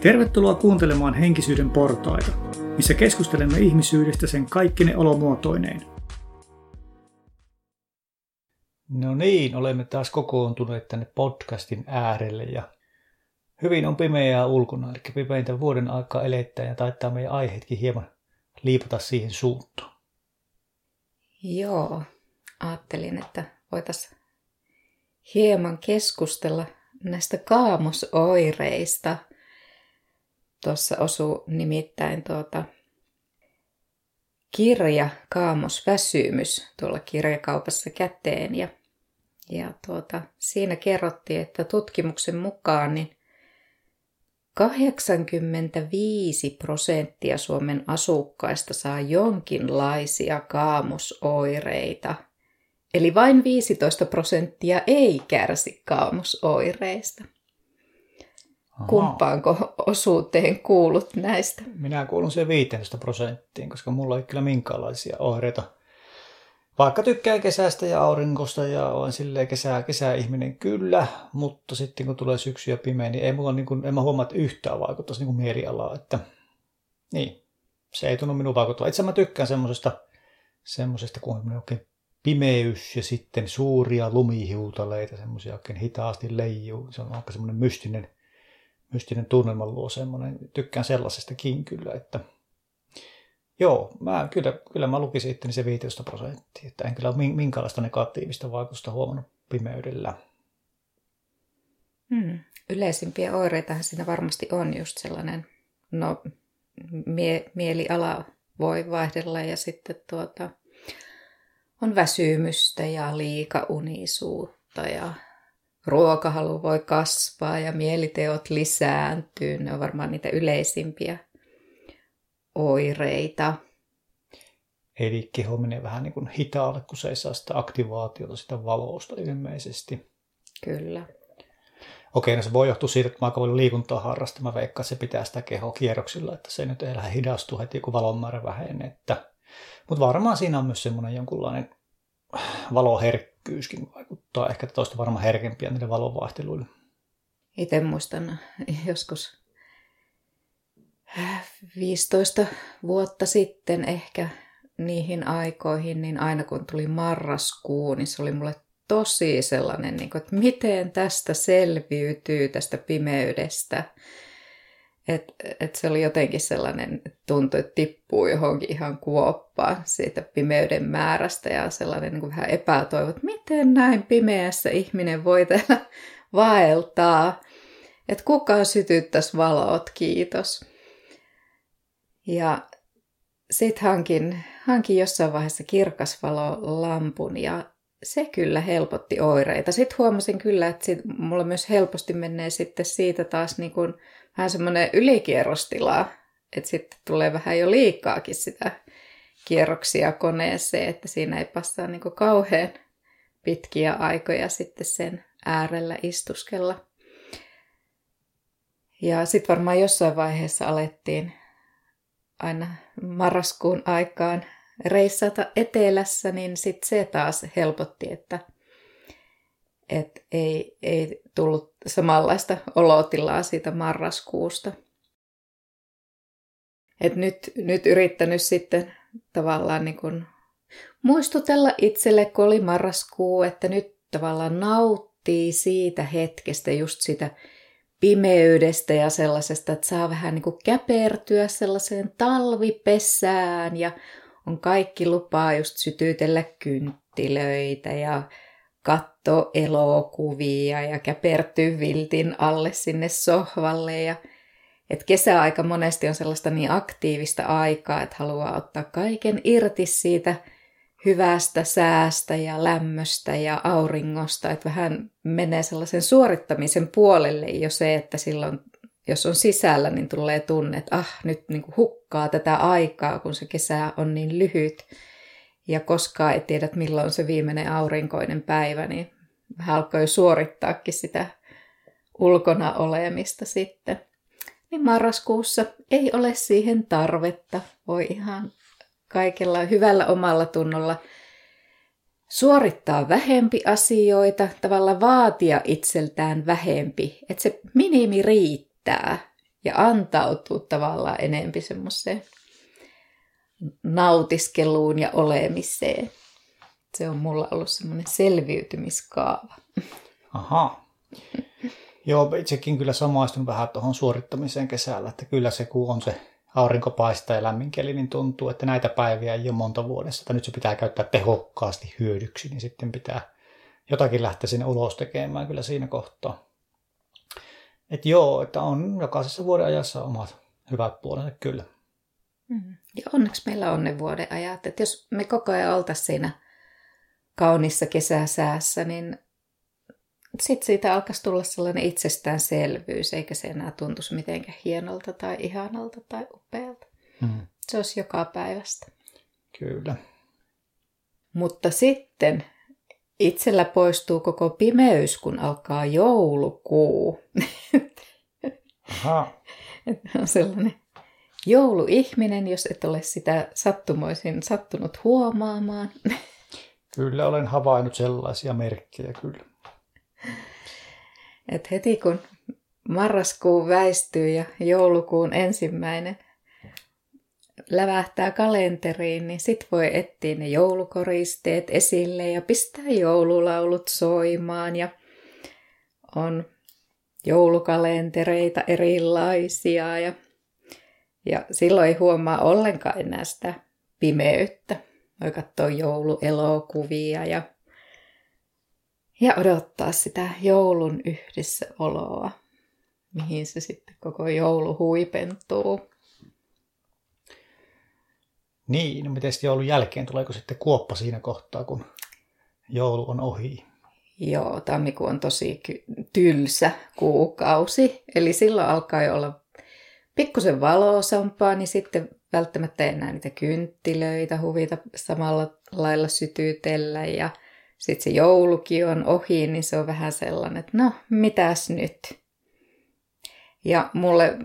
Tervetuloa kuuntelemaan Henkisyyden portaita, missä keskustelemme ihmisyydestä sen kaikkine olomuotoineen. No niin, olemme taas kokoontuneet tänne podcastin äärelle ja hyvin on pimeää ulkona, eli pimeintä vuoden aikaa elettää ja taittaa meidän aiheetkin hieman liipata siihen suuntaan. Joo, ajattelin, että voitaisiin hieman keskustella näistä kaamosoireista – Tuossa osuu nimittäin tuota, kirja Kaamos väsymys tuolla kirjakaupassa käteen ja, ja tuota, siinä kerrottiin, että tutkimuksen mukaan niin 85 prosenttia Suomen asukkaista saa jonkinlaisia kaamosoireita. Eli vain 15 prosenttia ei kärsi kaamosoireista. Kumpaanko osuuteen kuulut näistä? Minä kuulun se 15 prosenttiin, koska mulla ei kyllä minkäänlaisia oireita. Vaikka tykkään kesästä ja aurinkosta ja olen silleen kesä, kesäihminen kyllä, mutta sitten kun tulee syksy ja pimeä, niin ei mulla niin kuin, en mä huomaa, että yhtään vaikuttaisi niin mielialaa. Että, niin, se ei tunnu minun vaikuttavaa. Itse mä tykkään semmoisesta, semmoisesta kun oikein pimeys ja sitten suuria lumihiutaleita, semmoisia oikein hitaasti leijuu. Se on aika semmoinen mystinen, mystinen tunnelma luo semmoinen, tykkään sellaisestakin kyllä, että joo, mä, kyllä, kyllä mä lukisin itteni se 15 prosenttia, että en kyllä ole minkäänlaista negatiivista vaikutusta huomannut pimeydellä. Hmm. Yleisimpiä oireitahan siinä varmasti on just sellainen, no mie- mieliala voi vaihdella ja sitten tuota, on väsymystä ja liikaunisuutta ja ruokahalu voi kasvaa ja mieliteot lisääntyy. Ne on varmaan niitä yleisimpiä oireita. Eli keho menee vähän niin kuin hitaalle, kun se ei saa sitä aktivaatiota sitä valosta ilmeisesti. Kyllä. Okei, no se voi johtua siitä, että mä aika paljon liikuntaa harrastan. Mä veikkaan, että se pitää sitä kehoa kierroksilla, että se nyt ei lähde hidastu heti, kun valon määrä vähenee. Mutta varmaan siinä on myös semmoinen jonkunlainen valoherkkyyskin vaikuttaa ehkä toista varmaan herkempiä niille valonvaihteluille. Itse muistan joskus 15 vuotta sitten ehkä niihin aikoihin, niin aina kun tuli marraskuu, niin se oli mulle tosi sellainen, niin että miten tästä selviytyy tästä pimeydestä. Et, et se oli jotenkin sellainen, tuntui, että tippuu johonkin ihan kuoppaan siitä pimeyden määrästä ja sellainen niin kuin vähän epätoivo, että miten näin pimeässä ihminen voi täällä vaeltaa. Että kuka sytyttäisi valot, kiitos. Ja sitten hankin, hankin jossain vaiheessa kirkasvalolampun ja se kyllä helpotti oireita. Sitten huomasin kyllä, että sit mulla myös helposti menee sitten siitä taas niin kuin vähän semmoinen ylikierrostila, että sitten tulee vähän jo liikaakin sitä kierroksia koneeseen, että siinä ei passaa niin kauhean pitkiä aikoja sitten sen äärellä istuskella. Ja sitten varmaan jossain vaiheessa alettiin aina marraskuun aikaan reissata etelässä, niin sitten se taas helpotti, että et ei, ei tullut samanlaista olotilaa siitä marraskuusta. Et nyt, nyt yrittänyt sitten tavallaan niin kun muistutella itselle, kun oli marraskuu, että nyt tavallaan nauttii siitä hetkestä, just sitä pimeydestä ja sellaisesta, että saa vähän niin kuin käpertyä sellaiseen talvipesään ja on kaikki lupaa just sytytellä kynttilöitä ja katsoa elokuvia ja käpertyä viltin alle sinne sohvalle. Ja, et kesäaika monesti on sellaista niin aktiivista aikaa, että haluaa ottaa kaiken irti siitä hyvästä säästä ja lämmöstä ja auringosta, että vähän menee sellaisen suorittamisen puolelle jo se, että silloin jos on sisällä, niin tulee tunne, että ah, nyt niin kuin hukkaa tätä aikaa, kun se kesä on niin lyhyt ja koskaan ei tiedä, milloin on se viimeinen aurinkoinen päivä, niin vähän alkoi suorittaakin sitä ulkona olemista sitten. Niin marraskuussa ei ole siihen tarvetta. Voi ihan kaikella hyvällä omalla tunnolla suorittaa vähempi asioita, tavalla vaatia itseltään vähempi, että se minimi riittää. ja antautua tavallaan enempi semmoiseen nautiskeluun ja olemiseen. Se on mulla ollut semmoinen selviytymiskaava. Aha. Joo, itsekin kyllä samaistun vähän tuohon suorittamiseen kesällä, että kyllä se kun on se aurinko paistaa ja lämminkeli, niin tuntuu, että näitä päiviä ei ole monta vuodessa, että nyt se pitää käyttää tehokkaasti hyödyksi, niin sitten pitää jotakin lähteä sinne ulos tekemään kyllä siinä kohtaa. Että joo, että on jokaisessa vuoden ajassa omat hyvät puolensa kyllä. Mm. Ja onneksi meillä on ne vuoden ajat, että jos me koko ajan oltaisiin siinä kaunissa kesäsäässä, niin sitten siitä alkaisi tulla sellainen itsestäänselvyys, eikä se enää tuntuisi mitenkään hienolta tai ihanalta tai upealta. Mm. Se olisi joka päivästä. Kyllä. Mutta sitten itsellä poistuu koko pimeys, kun alkaa joulukuu. Aha. on sellainen jouluihminen, jos et ole sitä sattumoisin sattunut huomaamaan. Kyllä olen havainnut sellaisia merkkejä kyllä. Et heti kun marraskuu väistyy ja joulukuun ensimmäinen lävähtää kalenteriin, niin sit voi etsiä ne joulukoristeet esille ja pistää joululaulut soimaan ja on joulukalentereita erilaisia ja, ja silloin ei huomaa ollenkaan enää sitä pimeyttä. Voi katsoa jouluelokuvia ja ja odottaa sitä joulun yhdessäoloa, mihin se sitten koko joulu huipentuu. Niin, no miten joulun jälkeen, tuleeko sitten kuoppa siinä kohtaa, kun joulu on ohi? Joo, tammikuu on tosi tylsä kuukausi, eli silloin alkaa jo olla pikkusen valoisampaa, niin sitten välttämättä enää niitä kynttilöitä huvita samalla lailla sytytellä ja – sitten se joulukin on ohi, niin se on vähän sellainen, että no, mitäs nyt? Ja mulle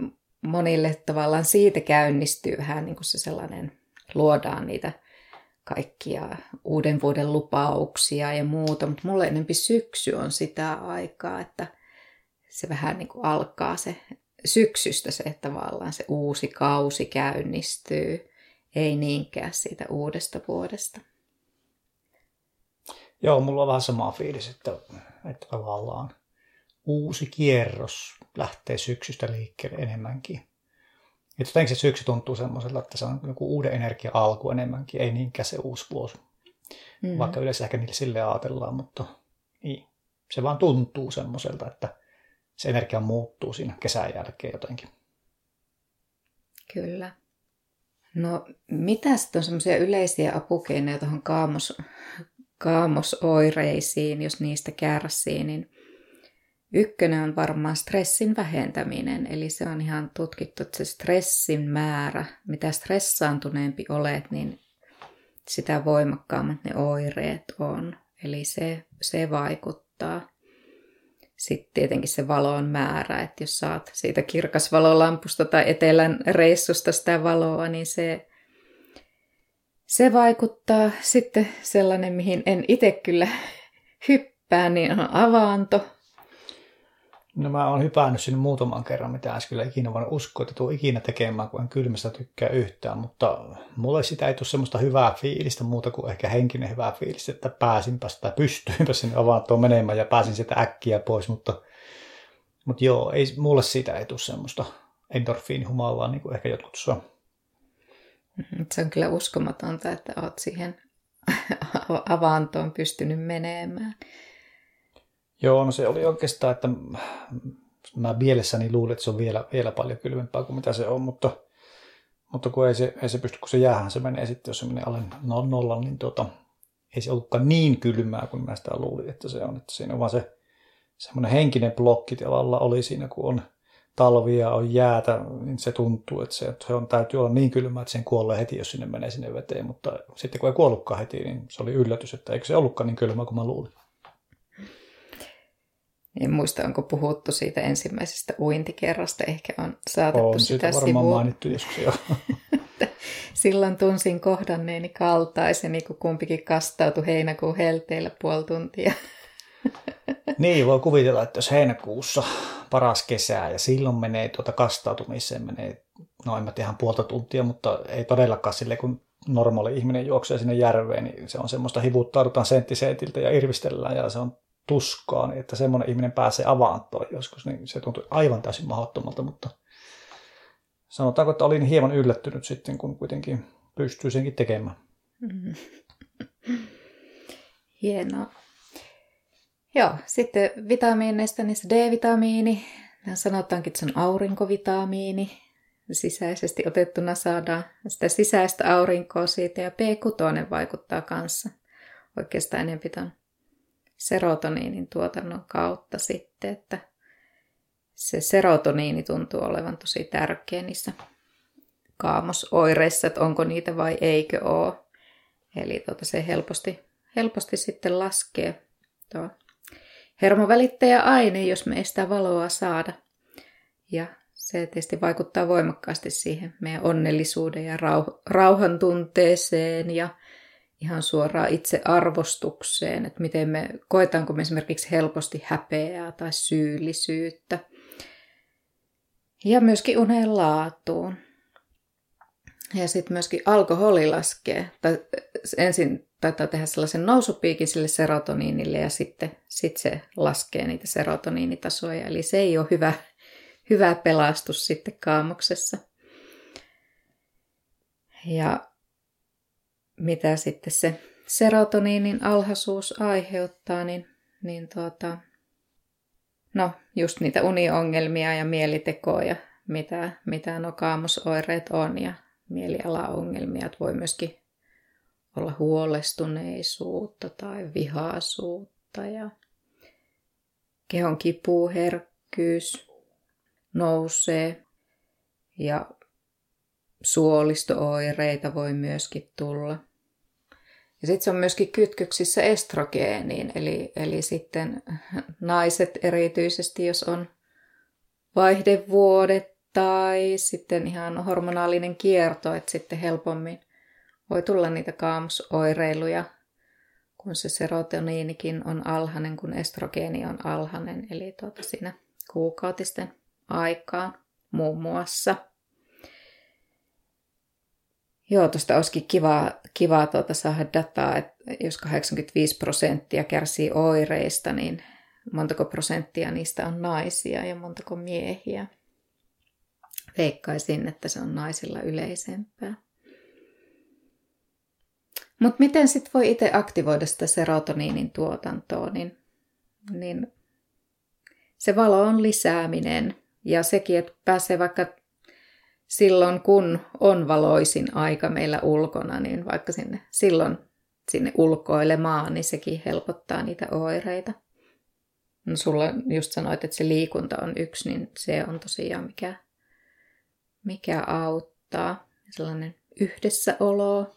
monille tavallaan siitä käynnistyy vähän niin kuin se sellainen, luodaan niitä kaikkia uuden vuoden lupauksia ja muuta, mutta mulle enempi syksy on sitä aikaa, että se vähän niin kuin alkaa se syksystä se että tavallaan se uusi kausi käynnistyy, ei niinkään siitä uudesta vuodesta. Joo, mulla on vähän sama fiilis, että, että tavallaan uusi kierros lähtee syksystä liikkeelle enemmänkin. Että jotenkin se syksy tuntuu semmoisella, että se on joku uuden energia alku enemmänkin, ei niinkään se uusi vuosi. Mm-hmm. Vaikka yleensä ehkä niille sille ajatellaan, mutta niin. se vaan tuntuu semmoiselta, että se energia muuttuu siinä kesän jälkeen jotenkin. Kyllä. No, mitä sitten on semmoisia yleisiä apukeinoja tuohon kaamos, kaamosoireisiin, jos niistä kärsii, niin ykkönen on varmaan stressin vähentäminen. Eli se on ihan tutkittu, että se stressin määrä, mitä stressaantuneempi olet, niin sitä voimakkaammat ne oireet on. Eli se, se vaikuttaa. Sitten tietenkin se valon määrä, että jos saat siitä kirkasvalolampusta tai etelän reissusta sitä valoa, niin se se vaikuttaa sitten sellainen, mihin en itse kyllä hyppää, niin on avaanto. No mä oon hypännyt sinne muutaman kerran, mitä äsken kyllä ikinä voinut uskoa, että tuo ikinä tekemään, kun en kylmästä tykkää yhtään, mutta mulle sitä ei tule semmoista hyvää fiilistä muuta kuin ehkä henkinen hyvää fiilistä, että pääsinpä tai pystyinpä sinne avaantoon menemään ja pääsin sitä äkkiä pois, mutta, mutta joo, ei, mulle siitä ei tule semmoista endorfiinihumalaa, niin kuin ehkä jotkut saa. Se on kyllä uskomatonta, että olet siihen avaantoon pystynyt menemään. Joo, no se oli oikeastaan, että mä mielessäni luulin, että se on vielä, vielä paljon kylmempää kuin mitä se on, mutta, mutta kun ei se, ei se pysty, kun se jäähän se menee sitten, jos se menee alle no, nollan, niin tota, ei se ollutkaan niin kylmää kuin mä sitä luulin, että se on. Että siinä on vaan se semmoinen henkinen blokki tavallaan oli siinä, kun on talvia, on jäätä, niin se tuntuu, että se, että se on, täytyy olla niin kylmä, että sen kuolee heti, jos sinne menee sinne veteen. Mutta sitten kun ei kuollutkaan heti, niin se oli yllätys, että eikö se ollutkaan niin kylmä kuin mä luulin. En muista, onko puhuttu siitä ensimmäisestä uintikerrasta. Ehkä on saatettu on, sitä varmaan sivua. mainittu joskus jo. Silloin tunsin kohdanneeni kaltaiseni, kun kumpikin kastautui heinäkuun helteillä puoli tuntia. niin, voi kuvitella, että jos heinäkuussa paras kesää ja silloin menee tuota kastautumiseen, menee, no en mä tiedä puolta tuntia, mutta ei todellakaan sille, kun normaali ihminen juoksee sinne järveen, niin se on semmoista hivuttaudutaan senttisentiltä ja irvistellään ja se on tuskaa, niin että semmoinen ihminen pääsee avaantoon joskus, niin se tuntui aivan täysin mahdottomalta, mutta sanotaanko, että olin hieman yllättynyt sitten, kun kuitenkin pystyy senkin tekemään. Mm-hmm. Hienoa. Joo, sitten vitamiineista, niin se D-vitamiini, sanotaankin, että se on aurinkovitamiini. Sisäisesti otettuna saadaan sitä sisäistä aurinkoa siitä ja B6 vaikuttaa kanssa oikeastaan enemmän serotoniinin tuotannon kautta sitten, että se serotoniini tuntuu olevan tosi tärkeä niissä kaamosoireissa, että onko niitä vai eikö ole. Eli tuota, se helposti, helposti sitten laskee tuo hermovälittäjäaine, jos me ei sitä valoa saada. Ja se tietysti vaikuttaa voimakkaasti siihen meidän onnellisuuden ja rauh- rauhan tunteeseen ja ihan suoraan itse arvostukseen, että miten me, koetaanko me esimerkiksi helposti häpeää tai syyllisyyttä. Ja myöskin unen laatuun. Ja sitten myöskin alkoholi laskee. Tai ensin taitaa tehdä sellaisen nousupiikin sille serotoniinille ja sitten sit se laskee niitä serotoniinitasoja. Eli se ei ole hyvä, hyvä pelastus sitten kaamuksessa. Ja mitä sitten se serotoniinin alhaisuus aiheuttaa, niin, niin tuota, no just niitä uniongelmia ja mielitekoja, mitä, mitä no kaamosoireet on ja mielialaongelmia, että voi myöskin olla huolestuneisuutta tai vihaisuutta ja kehon kipuherkkyys nousee ja suolistooireita voi myöskin tulla. Ja sitten se on myöskin kytköksissä estrogeeniin, eli, eli sitten naiset erityisesti, jos on vaihdevuodet tai sitten ihan hormonaalinen kierto, että sitten helpommin voi tulla niitä kaamusoireiluja, kun se serotoniinikin on alhainen, kun estrogeeni on alhainen, eli tuota siinä kuukautisten aikaan muun muassa. Joo, tuosta olisikin kiva, kiva tuota saada dataa, että jos 85 prosenttia kärsii oireista, niin montako prosenttia niistä on naisia ja montako miehiä. Veikkaisin, että se on naisilla yleisempää. Mutta miten sitten voi itse aktivoida sitä serotoniinin tuotantoa, niin, niin se valo on lisääminen ja sekin, että pääsee vaikka silloin, kun on valoisin aika meillä ulkona, niin vaikka sinne silloin sinne ulkoilemaan, niin sekin helpottaa niitä oireita. No sulla just sanoit, että se liikunta on yksi, niin se on tosiaan mikä, mikä auttaa. Sellainen yhdessäolo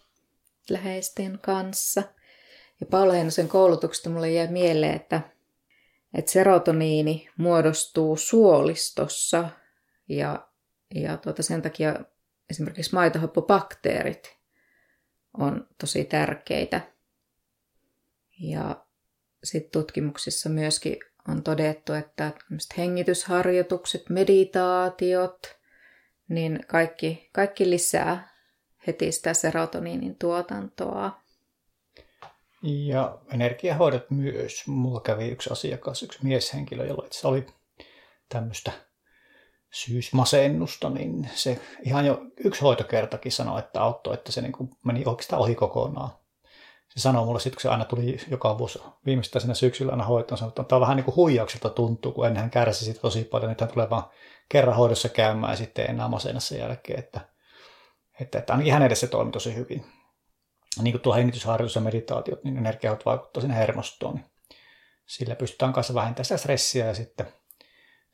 läheisten kanssa. Ja Paula Heinosen koulutuksesta mulle jäi mieleen, että, että serotoniini muodostuu suolistossa ja ja tuota, sen takia esimerkiksi maitohappobakteerit on tosi tärkeitä. Ja sitten tutkimuksissa myöskin on todettu, että hengitysharjoitukset, meditaatiot, niin kaikki, kaikki lisää heti sitä serotoniinin tuotantoa. Ja energiahoidot myös. Mulla kävi yksi asiakas, yksi mieshenkilö, jolla itse oli tämmöistä syysmasennusta, niin se ihan jo yksi hoitokertakin sanoi, että auttoi, että se niin kuin meni oikeastaan ohi kokonaan. Se sanoi mulle sitten, kun se aina tuli joka vuosi viimeistään siinä syksyllä aina hoitoon, sanoi, että tämä on vähän niin kuin huijaukselta tuntuu, kun ennen hän kärsi siitä tosi paljon, nyt hän tulee vaan kerran hoidossa käymään ja sitten enää masennassa sen jälkeen, että, että, että ainakin hänelle se toimi tosi hyvin. Niin kuin tuo hengitysharjoitus ja meditaatiot, niin energiahot vaikuttaa sinne hermostoon, niin sillä pystytään kanssa vähentämään sitä stressiä ja sitten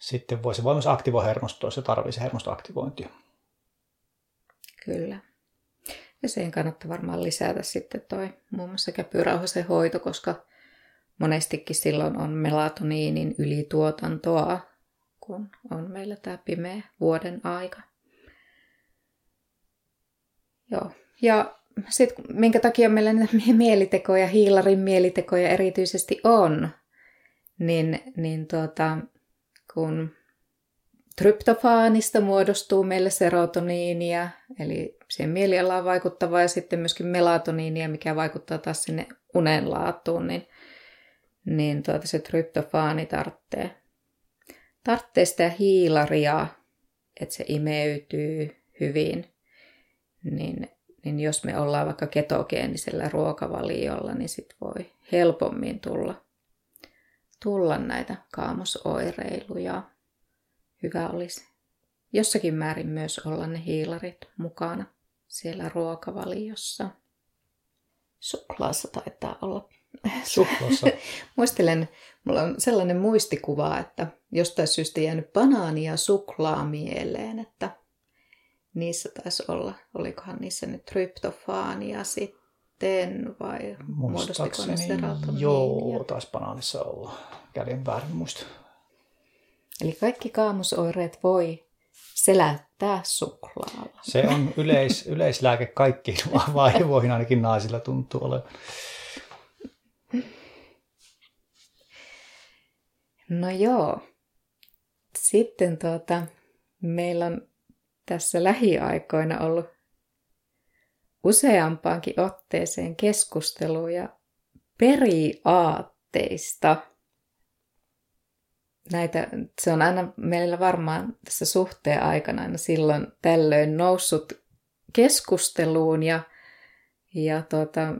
sitten voi se voi myös aktivoida hermostoa, jos se tarvitsee se hermostoaktivointia. Kyllä. Ja sen kannattaa varmaan lisätä sitten toi muun muassa käpyrauhasen hoito, koska monestikin silloin on melatoniinin ylituotantoa, kun on meillä tämä pimeä vuoden aika. Joo. Ja sitten minkä takia meillä mielitekoja, hiilarin mielitekoja erityisesti on, niin, niin tuota, kun tryptofaanista muodostuu meille serotoniinia, eli siihen mielialaan vaikuttavaa, ja sitten myöskin melatoniinia, mikä vaikuttaa taas sinne unen laatuun, niin, niin tuota, se tryptofaani tarvitsee, tarvitsee sitä hiilaria, että se imeytyy hyvin. Niin, niin jos me ollaan vaikka ketogeenisellä ruokavaliolla, niin sit voi helpommin tulla, tulla näitä kaamosoireiluja hyvä olisi jossakin määrin myös olla ne hiilarit mukana siellä ruokavaliossa. Suklaassa taitaa olla. Suklaassa. Muistelen, mulla on sellainen muistikuva, että jostain syystä jäänyt banaani ja suklaa mieleen, että niissä taisi olla, olikohan niissä nyt tryptofaania sitten vai muodostiko ne Joo, taisi banaanissa olla. Käden väärin muista. Eli kaikki kaamusoireet voi selättää suklaalla. Se on yleis, yleislääke kaikkiin vaivoihin, ainakin naisilla tuntuu olevan. No joo. Sitten tuota, meillä on tässä lähiaikoina ollut useampaankin otteeseen keskusteluja periaatteista – näitä, se on aina meillä varmaan tässä suhteen aikana aina silloin tällöin noussut keskusteluun ja, ja tuota,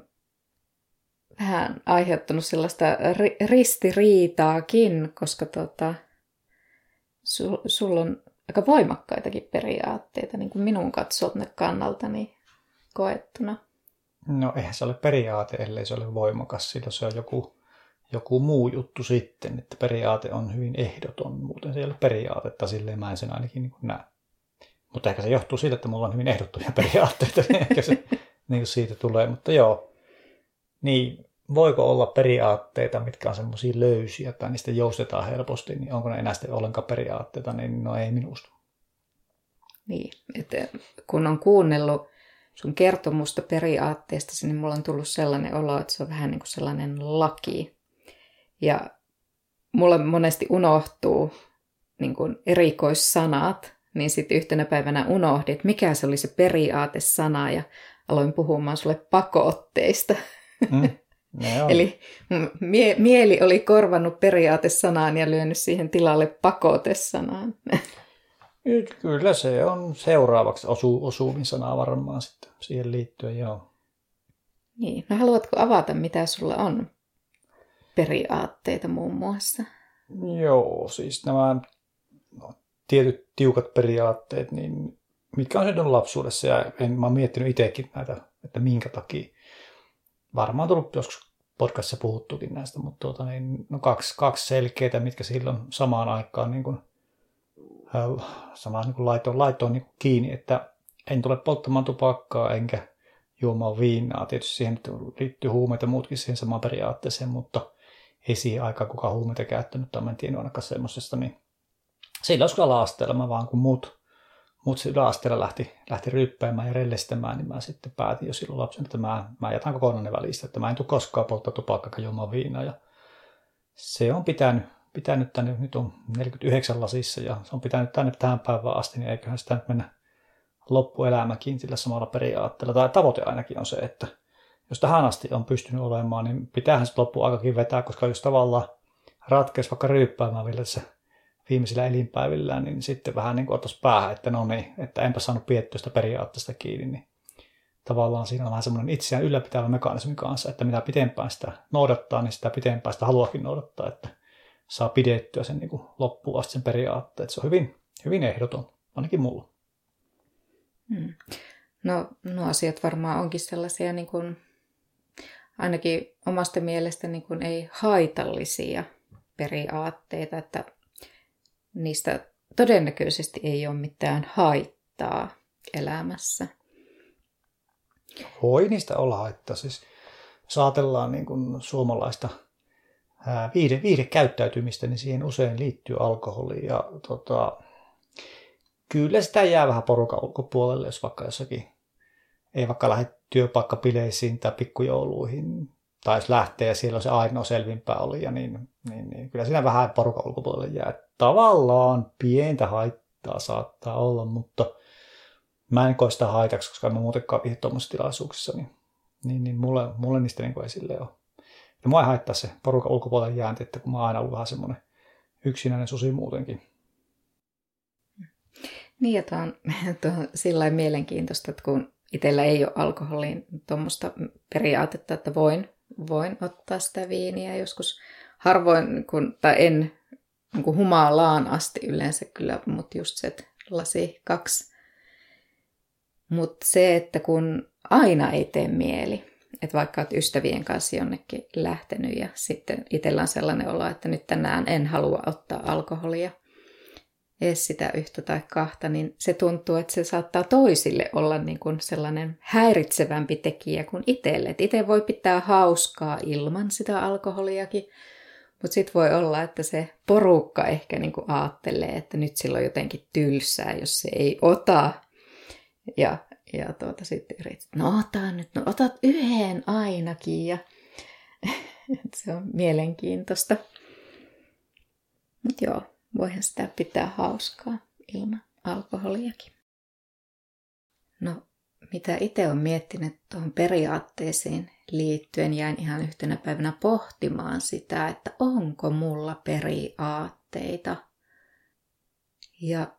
vähän aiheuttanut sellaista ri, ristiriitaakin, koska tuota, su, sulla on aika voimakkaitakin periaatteita niin kuin minun katsonne kannaltani koettuna. No eihän se ole periaate, ellei se ole voimakas. Silloin se on joku joku muu juttu sitten, että periaate on hyvin ehdoton, muuten se ei ole periaatetta, silleen mä en sen ainakin niin näe. Mutta ehkä se johtuu siitä, että mulla on hyvin ehdottomia periaatteita, niin ehkä se niin siitä tulee. Mutta joo, niin voiko olla periaatteita, mitkä on semmoisia löysiä tai niistä joustetaan helposti, niin onko ne enää sitten ollenkaan periaatteita, niin no ei minusta. Niin, että kun on kuunnellut sun kertomusta periaatteesta, niin mulla on tullut sellainen olo, että se on vähän niin kuin sellainen laki, ja mulla monesti unohtuu niin kuin erikoissanat, niin sitten yhtenä päivänä unohdin, että mikä se oli se periaatesana ja aloin puhumaan sulle pakotteista. Mm, Eli mie- mieli oli korvannut periaatesanaan ja lyönyt siihen tilalle pakotesanaan. Kyllä se on seuraavaksi osu, osuvin sana varmaan sitten siihen liittyen, joo. Niin, no haluatko avata, mitä sulla on periaatteita muun muassa? Joo, siis nämä no, tietyt tiukat periaatteet, niin mitkä on syntynyt lapsuudessa ja en, mä oon miettinyt itsekin näitä, että minkä takia. Varmaan tullut joskus podcastissa puhuttukin näistä, mutta tuota, niin, no kaksi, kaksi selkeitä, mitkä silloin samaan aikaan niin kuin, samaan niin laitoon, laitoon niin kuin kiinni, että en tule polttamaan tupakkaa enkä juomaan viinaa. Tietysti siihen liittyy huumeita muutkin siihen samaan periaatteeseen, mutta ei siihen aikaan kukaan huumeita käyttänyt tai mä en tiennyt ainakaan semmoisesta, niin silloin joskus ala mä vaan kun muut, muut ala lähti, lähti ryppäämään ja rellestämään, niin mä sitten päätin jo silloin lapsen, että mä, mä jätän kokonaan ne välistä, että mä en tule koskaan polttaa tupakkaa juomaan viinaa. Ja se on pitänyt, pitänyt tänne, nyt on 49 lasissa ja se on pitänyt tänne tähän päivään asti, niin eiköhän sitä nyt mennä loppuelämäkin sillä samalla periaatteella. Tai tavoite ainakin on se, että jos tähän asti on pystynyt olemaan, niin pitäähän se aikakin vetää, koska jos tavallaan ratkeisi vaikka ryyppäämään vielä tässä viimeisillä elinpäivillään, niin sitten vähän niin kuin ottaisi päähän, että no niin, että enpä saanut piettyä sitä periaatteesta kiinni, niin tavallaan siinä on vähän semmoinen itseään ylläpitävä mekanismi kanssa, että mitä pitempään sitä noudattaa, niin sitä pitempään sitä haluakin noudattaa, että saa pidettyä sen niin kuin loppuun asti sen periaatteen. Että se on hyvin, hyvin ehdoton, ainakin mulla. Hmm. No, nuo asiat varmaan onkin sellaisia niin kuin ainakin omasta mielestä niin kuin ei haitallisia periaatteita, että niistä todennäköisesti ei ole mitään haittaa elämässä. Voi niistä olla haittaa. Siis jos ajatellaan niin kuin suomalaista viide, viidekäyttäytymistä, niin siihen usein liittyy alkoholi. Ja tota, kyllä sitä jää vähän porukan ulkopuolelle, jos vaikka jossakin ei vaikka lähde työpaikkapileisiin tai pikkujouluihin tai jos lähtee ja siellä on se ainoa selvimpää oli, ja niin, niin, niin kyllä siinä vähän porukan ulkopuolelle jää. Tavallaan pientä haittaa saattaa olla, mutta mä en koe sitä haitaksi, koska mä muutenkaan viihdy tuommoisissa tilaisuuksissa, niin, niin, niin mulle, mulle niistä niin esille ole. Ja mua ei haittaa se porukan ulkopuolelle jäänti, että kun mä oon aina ollut vähän semmoinen yksinäinen susi muutenkin. Niin, ja tuo on, tuo on sillä mielenkiintoista, että kun itsellä ei ole alkoholin tuommoista periaatetta, että voin, voin ottaa sitä viiniä joskus harvoin, kun, tai en niin kuin humalaan asti yleensä kyllä, mutta just se, että lasi kaksi. Mutta se, että kun aina ei tee mieli, että vaikka olet ystävien kanssa jonnekin lähtenyt ja sitten itsellä on sellainen olo, että nyt tänään en halua ottaa alkoholia, edes sitä yhtä tai kahta, niin se tuntuu, että se saattaa toisille olla niin kuin sellainen häiritsevämpi tekijä kuin itselle. Itse voi pitää hauskaa ilman sitä alkoholiakin, mutta sitten voi olla, että se porukka ehkä niin kuin ajattelee, että nyt sillä on jotenkin tylsää, jos se ei ota. Ja, ja tuota, sitten yrität, no ota nyt, no otat yhden ainakin. Ja se on mielenkiintoista. Mutta joo, voihan sitä pitää hauskaa ilman alkoholiakin. No, mitä itse olen miettinyt tuohon periaatteisiin liittyen, jäin ihan yhtenä päivänä pohtimaan sitä, että onko mulla periaatteita. Ja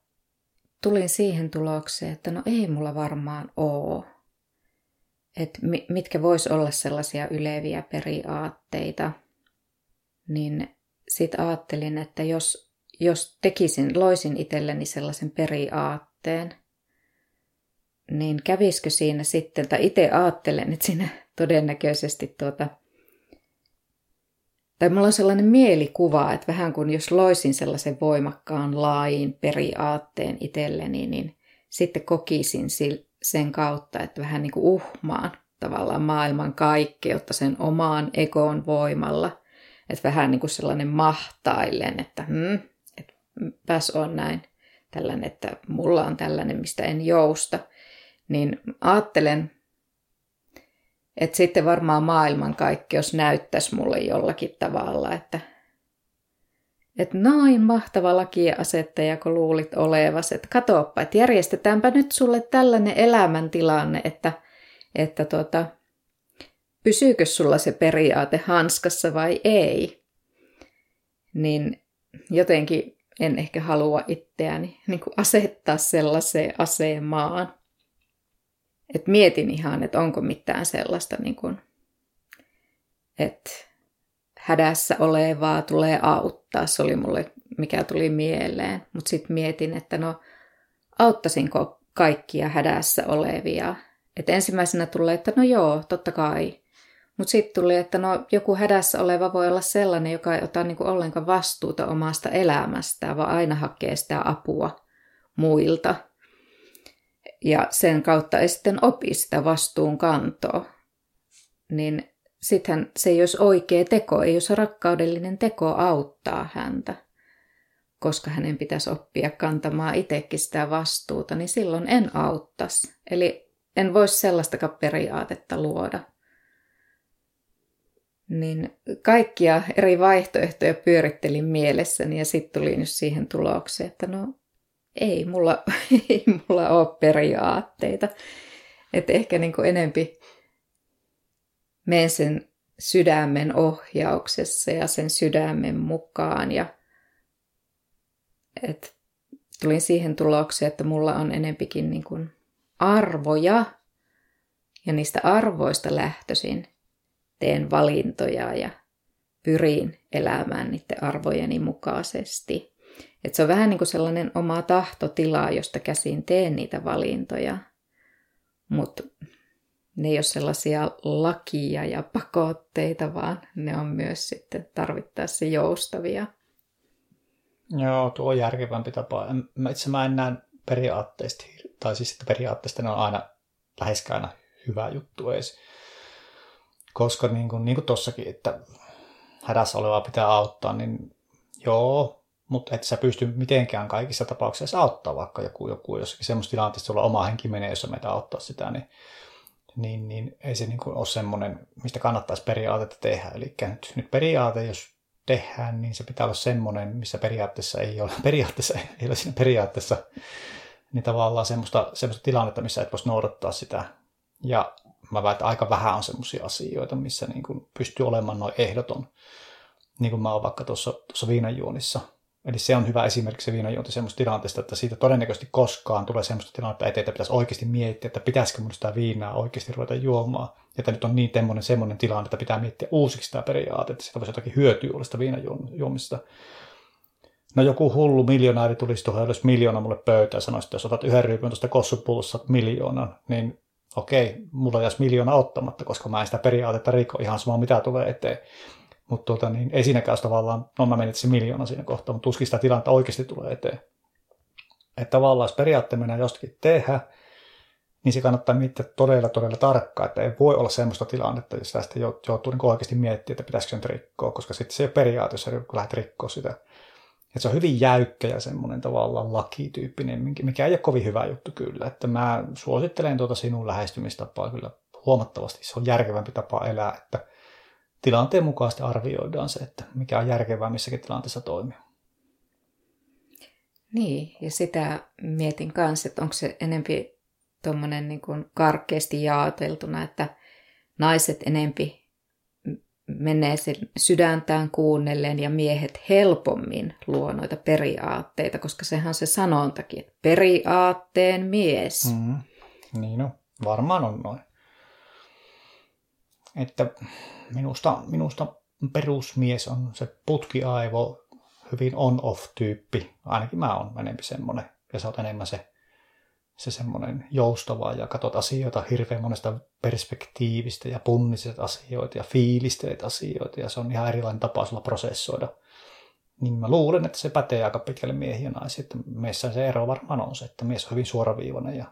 tulin siihen tulokseen, että no ei mulla varmaan oo. Että mitkä vois olla sellaisia yleviä periaatteita, niin sitten ajattelin, että jos jos tekisin, loisin itselleni sellaisen periaatteen, niin kävisikö siinä sitten, tai itse ajattelen, että siinä todennäköisesti tuota, tai mulla on sellainen mielikuva, että vähän kuin jos loisin sellaisen voimakkaan lain periaatteen itselleni, niin sitten kokisin sen kautta, että vähän niin kuin uhmaan tavallaan maailman kaikkeutta sen omaan egon voimalla. Että vähän niin kuin sellainen mahtailen, että hmm, pääs on näin tällainen, että mulla on tällainen, mistä en jousta, niin ajattelen, että sitten varmaan maailmankaikkeus näyttäisi mulle jollakin tavalla, että, että noin mahtava lakiasettaja, kun luulit olevas, että katoppa, että järjestetäänpä nyt sulle tällainen elämäntilanne, että, että tuota, pysyykö sulla se periaate hanskassa vai ei. Niin jotenkin en ehkä halua itseäni niin kuin asettaa sellaiseen asemaan. Et mietin ihan, että onko mitään sellaista, niin kuin, että hädässä olevaa tulee auttaa. Se oli mulle, mikä tuli mieleen. Mutta sitten mietin, että no auttasinko kaikkia hädässä olevia. Et ensimmäisenä tulee, että no joo, totta kai. Mutta sitten tuli, että no, joku hädässä oleva voi olla sellainen, joka ei ota niinku ollenkaan vastuuta omasta elämästään, vaan aina hakee sitä apua muilta. Ja sen kautta ei sitten opi sitä vastuunkantoa. Niin sittenhän se ei olisi oikea teko, ei olisi rakkaudellinen teko auttaa häntä. Koska hänen pitäisi oppia kantamaan itsekin sitä vastuuta, niin silloin en auttaisi. Eli en voisi sellaistakaan periaatetta luoda niin kaikkia eri vaihtoehtoja pyörittelin mielessäni ja sitten tulin siihen tulokseen, että no ei mulla, ei mulla ole periaatteita. Että ehkä niin kuin enempi menen sen sydämen ohjauksessa ja sen sydämen mukaan. Ja et tulin siihen tulokseen, että mulla on enempikin niin kuin arvoja ja niistä arvoista lähtöisin teen valintoja ja pyrin elämään niiden arvojeni mukaisesti. Et se on vähän niin kuin sellainen oma tahtotila, josta käsin teen niitä valintoja. Mutta ne ei ole sellaisia lakia ja pakotteita, vaan ne on myös sitten tarvittaessa joustavia. Joo, tuo on järkevämpi tapa. Itse mä en näe periaatteista, tai siis että periaatteesta ne on aina läheskään aina hyvä juttu edes koska niin kuin, niin kuin tossakin, että hädässä olevaa pitää auttaa, niin joo, mutta et sä pysty mitenkään kaikissa tapauksissa auttaa, vaikka joku, joku jossakin semmoista tilanteessa, sulla oma henki menee, jos meitä auttaa sitä, niin niin, niin ei se niin kuin ole semmoinen, mistä kannattaisi periaatetta tehdä. Eli nyt, nyt periaate, jos tehdään, niin se pitää olla semmoinen, missä periaatteessa ei ole, periaatteessa ei ole siinä periaatteessa niin tavallaan semmoista, semmoista tilannetta, missä et voisi noudattaa sitä. Ja mä väitän, aika vähän on semmoisia asioita, missä niin kuin pystyy olemaan noin ehdoton. Niin kuin mä oon vaikka tuossa, tuossa viinanjuonissa – Eli se on hyvä esimerkki se viinajuonti semmoista tilanteesta, että siitä todennäköisesti koskaan tulee semmoista tilannetta eteen, että pitäisi oikeasti miettiä, että pitäisikö mun sitä viinaa oikeasti ruveta juomaan. Että nyt on niin semmoinen, semmoinen tilanne, että pitää miettiä uusiksi tämä periaate, että sitä voisi jotakin hyötyä olla sitä viinajuomista. No joku hullu miljonääri tulisi tuohon jos miljoona mulle pöytään ja sanoisi, että jos otat yhden ryypyn tuosta kossupullossa miljoonan, niin okei, mulla jäisi miljoona ottamatta, koska mä en sitä periaatetta rikko ihan sama mitä tulee eteen. Mutta tuota, niin ei siinäkään tavallaan, no mä menin se miljoona siinä kohtaa, mutta tuskin sitä tilannetta oikeasti tulee eteen. Että tavallaan jos periaatteen mennään jostakin tehdä, niin se kannattaa miettiä todella, todella tarkkaan, että ei voi olla semmoista tilannetta, jos sitä joutuu niin oikeasti miettimään, että pitäisikö sen rikkoa, koska sitten se ei ole periaate, jos lähdet rikkoa sitä. Että se on hyvin jäykkä ja semmoinen tavallaan lakityyppinen, mikä ei ole kovin hyvä juttu kyllä. Että mä suosittelen tuota sinun lähestymistapaa kyllä huomattavasti. Se on järkevämpi tapa elää, että tilanteen mukaisesti arvioidaan se, että mikä on järkevää missäkin tilanteessa toimia. Niin, ja sitä mietin kanssa, että onko se enempi tuommoinen niin kuin karkeasti jaoteltuna, että naiset enempi menee sen sydäntään kuunnellen ja miehet helpommin luo noita periaatteita, koska sehän on se sanontakin, että periaatteen mies. Mm, niin no, varmaan on noin. Että minusta, minusta perusmies on se putkiaivo, hyvin on-off-tyyppi. Ainakin mä oon enempi semmoinen. Ja sä oot enemmän se, se semmoinen joustava ja katsot asioita hirveän monesta perspektiivistä ja punniset asioita ja fiilisteet asioita. Ja se on ihan erilainen tapa sulla prosessoida. Niin mä luulen, että se pätee aika pitkälle miehiä ja naisia. Että meissä se ero varmaan on se, että mies on hyvin suoraviivainen ja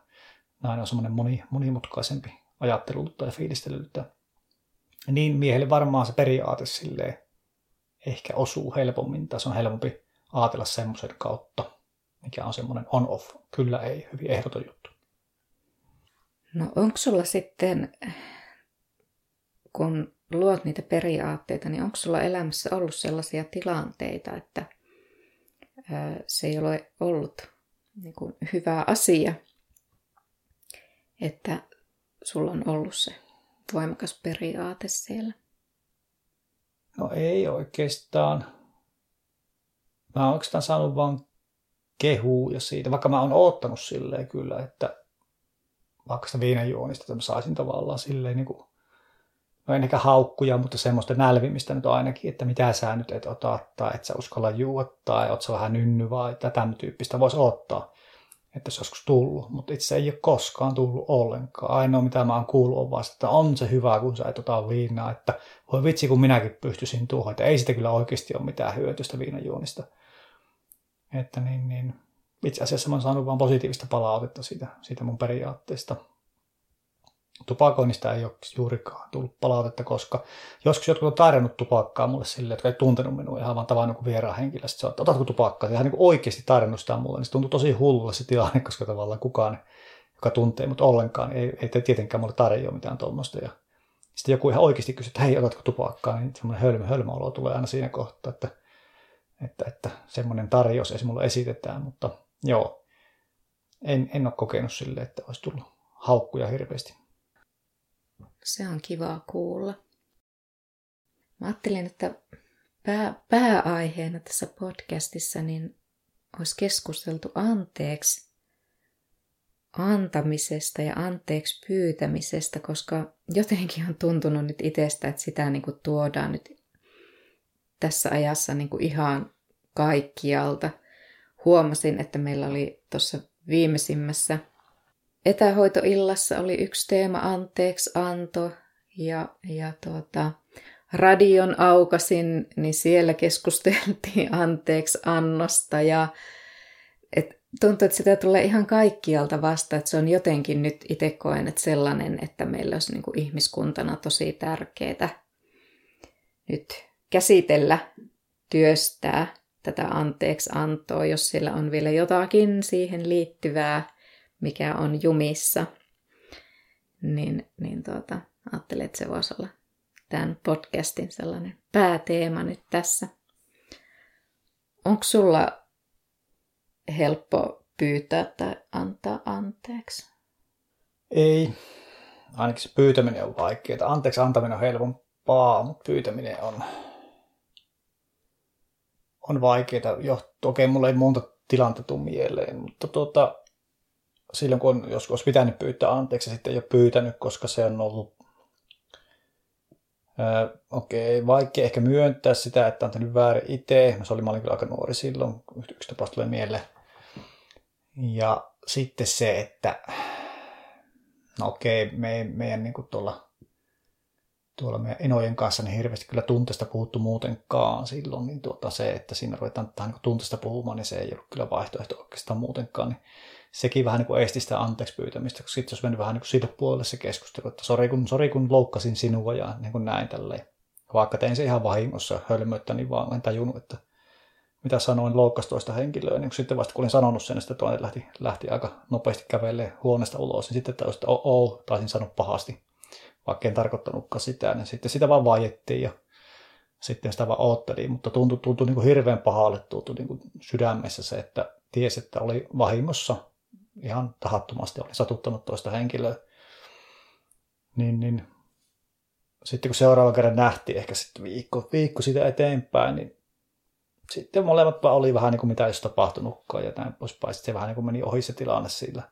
nainen on semmoinen moni, monimutkaisempi ajattelulta ja fiilistelyltä niin miehelle varmaan se periaate silleen ehkä osuu helpommin, tai se on helpompi ajatella semmoisen kautta, mikä on semmoinen on-off, kyllä ei, hyvin ehdoton juttu. No onko sulla sitten, kun luot niitä periaatteita, niin onko sulla elämässä ollut sellaisia tilanteita, että se ei ole ollut niin kuin hyvä asia, että sulla on ollut se voimakas periaate siellä? No ei oikeastaan. Mä oon oikeastaan saanut vaan kehuu ja siitä, vaikka mä oon oottanut silleen kyllä, että vaikka sitä viinajuonista, että mä saisin tavallaan silleen niin kuin, no en ehkä haukkuja, mutta semmoista nälvimistä nyt ainakin, että mitä sä nyt et ota, tai et sä uskalla juoda, tai oot sä vähän nynny vai tätä tyyppistä voisi ottaa että se joskus tullut, mutta itse ei ole koskaan tullut ollenkaan. Ainoa mitä mä oon kuullut on vasta, että on se hyvä, kun sä et ota viinaa, että voi vitsi, kun minäkin pystyisin tuohon, että ei sitä kyllä oikeasti ole mitään hyötystä viinajuonista. Että niin, niin. Itse asiassa mä oon saanut vain positiivista palautetta siitä, siitä mun periaatteesta tupakoinnista ei ole juurikaan tullut palautetta, koska joskus jotkut on tarjonnut tupakkaa mulle sille, jotka ei tuntenut minua ihan vaan tavannut kuin vieraan henkilö. Sitten se on, otatko tupakkaa? Se ihan niin oikeasti tarjonnut sitä mulle. Niin se tuntui tosi hullulle se tilanne, koska tavallaan kukaan, joka tuntee mutta ollenkaan, ei, ei tietenkään mulle tarjoa mitään tuommoista. Ja sitten joku ihan oikeasti kysyy, että hei, otatko tupakkaa? Niin semmoinen hölmö, hölmöolo tulee aina siinä kohtaa, että, että, että semmoinen tarjous ei mulle esitetään. Mutta joo, en, en ole kokenut sille, että olisi tullut haukkuja hirveästi. Se on kivaa kuulla. Mä ajattelin, että pää, pääaiheena tässä podcastissa niin olisi keskusteltu anteeksi antamisesta ja anteeksi pyytämisestä, koska jotenkin on tuntunut nyt itsestä, että sitä niin kuin tuodaan nyt tässä ajassa niin kuin ihan kaikkialta. Huomasin, että meillä oli tuossa viimeisimmässä etähoitoillassa oli yksi teema anteeksi anto ja, ja tuota, radion aukasin, niin siellä keskusteltiin anteeksi annosta ja et tuntuu, että sitä tulee ihan kaikkialta vasta, että se on jotenkin nyt itse koen, että sellainen, että meillä olisi niin kuin ihmiskuntana tosi tärkeää nyt käsitellä, työstää tätä anteeksi antoa, jos sillä on vielä jotakin siihen liittyvää mikä on jumissa, niin, niin tuota, ajattelin, että se voisi olla tämän podcastin sellainen pääteema nyt tässä. Onko sulla helppo pyytää tai antaa anteeksi? Ei. Ainakin se pyytäminen on vaikeaa. Anteeksi antaminen on helpompaa, mutta pyytäminen on, on vaikeaa. Okei, mulla ei monta tilanta tuu mieleen, mutta tuota, silloin kun on joskus pitänyt pyytää anteeksi sitten ei ole pyytänyt, koska se on ollut Öö, okei, okay, vaikea ehkä myöntää sitä, että on tehnyt väärin itse. No, se oli, mä olin kyllä aika nuori silloin, yksi tapaus tulee mieleen. Ja sitten se, että no okei, okay, me, meidän niin kuin tuolla, tuolla meidän enojen kanssa niin hirveästi kyllä tunteesta puhuttu muutenkaan silloin, niin tuota se, että siinä ruvetaan tähän niin tunteesta puhumaan, niin se ei ollut kyllä vaihtoehto oikeastaan muutenkaan. Niin sekin vähän niin kuin esti sitä anteeksi pyytämistä, koska sitten jos mennyt vähän niin kuin siitä puolelle se keskustelu, että sori kun, sori kun loukkasin sinua ja niin kuin näin tälleen. Vaikka tein se ihan vahingossa hölmöttä, niin vaan en tajunnut, että mitä sanoin loukkasi toista henkilöä. Niin sitten vasta kun olin sanonut sen, että toinen lähti, lähti aika nopeasti kävelemään huoneesta ulos, niin sitten tajusin, että oh, oh, taisin sanoa pahasti, vaikka en tarkoittanutkaan sitä. Niin sitten sitä vaan vaiettiin ja sitten sitä vaan oottelin, mutta tuntui, tuntui niin kuin hirveän pahalle tuntui niin kuin sydämessä se, että tiesi, että oli vahingossa ihan tahattomasti oli satuttanut toista henkilöä. Niin, niin sitten kun seuraava kerran nähtiin ehkä sitten viikko, viikko sitä eteenpäin, niin sitten molemmat vaan oli vähän niin kuin mitä ei olisi tapahtunutkaan ja näin poispäin. Sitten se vähän niin kuin meni ohi se tilanne sillä.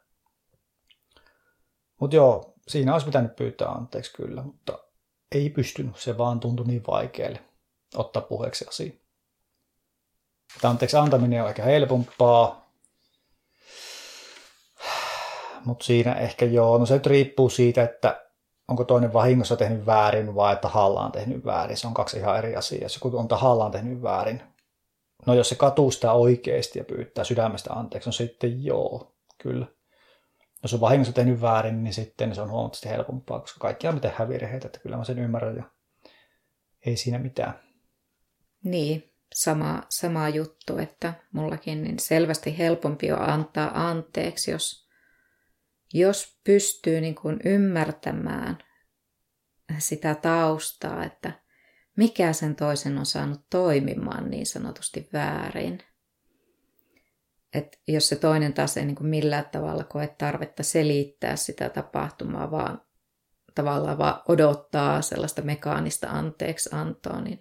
Mutta joo, siinä olisi pitänyt pyytää anteeksi kyllä, mutta ei pystynyt. Se vaan tuntui niin vaikealle ottaa puheeksi asia. Anteeksi antaminen on ehkä helpompaa, mutta siinä ehkä joo, no se nyt riippuu siitä, että onko toinen vahingossa tehnyt väärin vai tahallaan tehnyt väärin. Se on kaksi ihan eri asiaa. Jos joku on tahallaan tehnyt väärin, no jos se katuu sitä oikeasti ja pyytää sydämestä anteeksi, no sitten joo, kyllä. Jos on vahingossa tehnyt väärin, niin sitten se on huomattavasti helpompaa, koska kaikki me tehdään virheitä, että kyllä mä sen ymmärrän ja ei siinä mitään. Niin, sama, sama juttu, että mullakin niin selvästi helpompi on antaa anteeksi, jos jos pystyy niin kuin ymmärtämään sitä taustaa, että mikä sen toisen on saanut toimimaan niin sanotusti väärin. Et jos se toinen taas ei niin kuin millään tavalla koe tarvetta selittää sitä tapahtumaa, vaan tavallaan vaan odottaa sellaista mekaanista anteeksi antoa, niin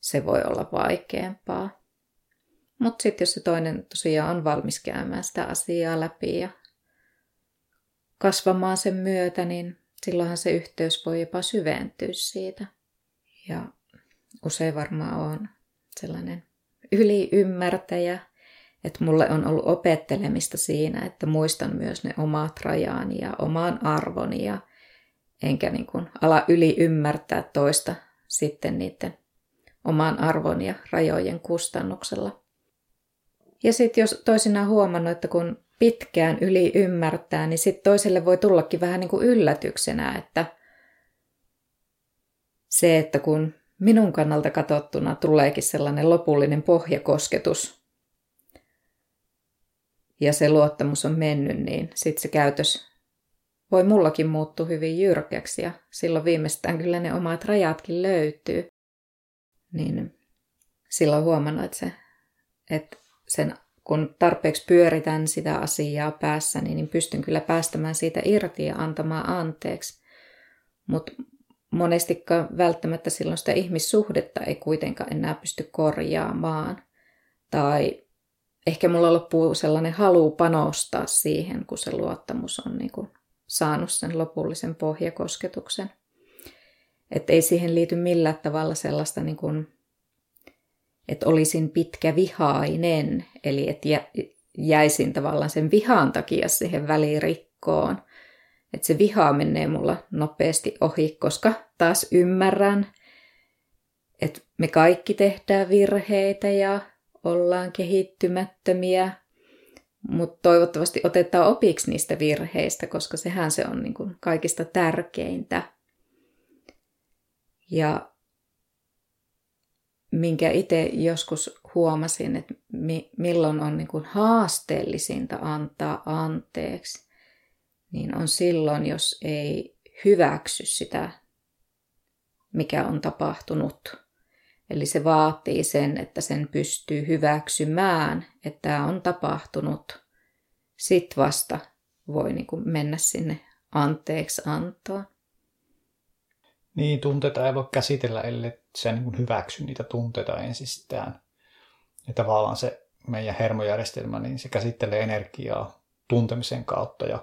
se voi olla vaikeampaa. Mutta sitten jos se toinen tosiaan on valmis käymään sitä asiaa läpi ja kasvamaan sen myötä, niin silloinhan se yhteys voi jopa syventyä siitä. Ja usein varmaan on sellainen yliymmärtäjä, että mulle on ollut opettelemista siinä, että muistan myös ne omat rajani ja oman arvoni ja enkä niin kuin ala yli ymmärtää toista sitten niiden oman arvon ja rajojen kustannuksella. Ja sitten jos toisinaan huomannut, että kun pitkään yli ymmärtää, niin sitten toiselle voi tullakin vähän niin kuin yllätyksenä, että se, että kun minun kannalta katsottuna tuleekin sellainen lopullinen pohjakosketus ja se luottamus on mennyt, niin sitten se käytös voi mullakin muuttua hyvin jyrkäksi ja silloin viimeistään kyllä ne omat rajatkin löytyy. Niin silloin huomannut, että, se, että sen kun tarpeeksi pyöritän sitä asiaa päässäni, niin pystyn kyllä päästämään siitä irti ja antamaan anteeksi. Mutta monestikaan välttämättä silloin sitä ihmissuhdetta ei kuitenkaan enää pysty korjaamaan. Tai ehkä mulla loppuu sellainen halu panostaa siihen, kun se luottamus on niin kuin saanut sen lopullisen pohjakosketuksen. Että ei siihen liity millään tavalla sellaista niin kuin että olisin pitkä vihainen, eli että jäisin tavallaan sen vihan takia siihen välirikkoon. Että se viha menee mulla nopeasti ohi, koska taas ymmärrän, että me kaikki tehdään virheitä ja ollaan kehittymättömiä, mutta toivottavasti otetaan opiksi niistä virheistä, koska sehän se on niin kuin kaikista tärkeintä. Ja minkä itse joskus huomasin, että mi- milloin on niin kuin haasteellisinta antaa anteeksi, niin on silloin, jos ei hyväksy sitä, mikä on tapahtunut. Eli se vaatii sen, että sen pystyy hyväksymään, että tämä on tapahtunut. Sitten vasta voi niin kuin mennä sinne anteeksi antoon. Niin, tunteita ei voi käsitellä, ellei se niin hyväksy niitä tunteita ensistään. Ja tavallaan se meidän hermojärjestelmä, niin se käsittelee energiaa tuntemisen kautta. Ja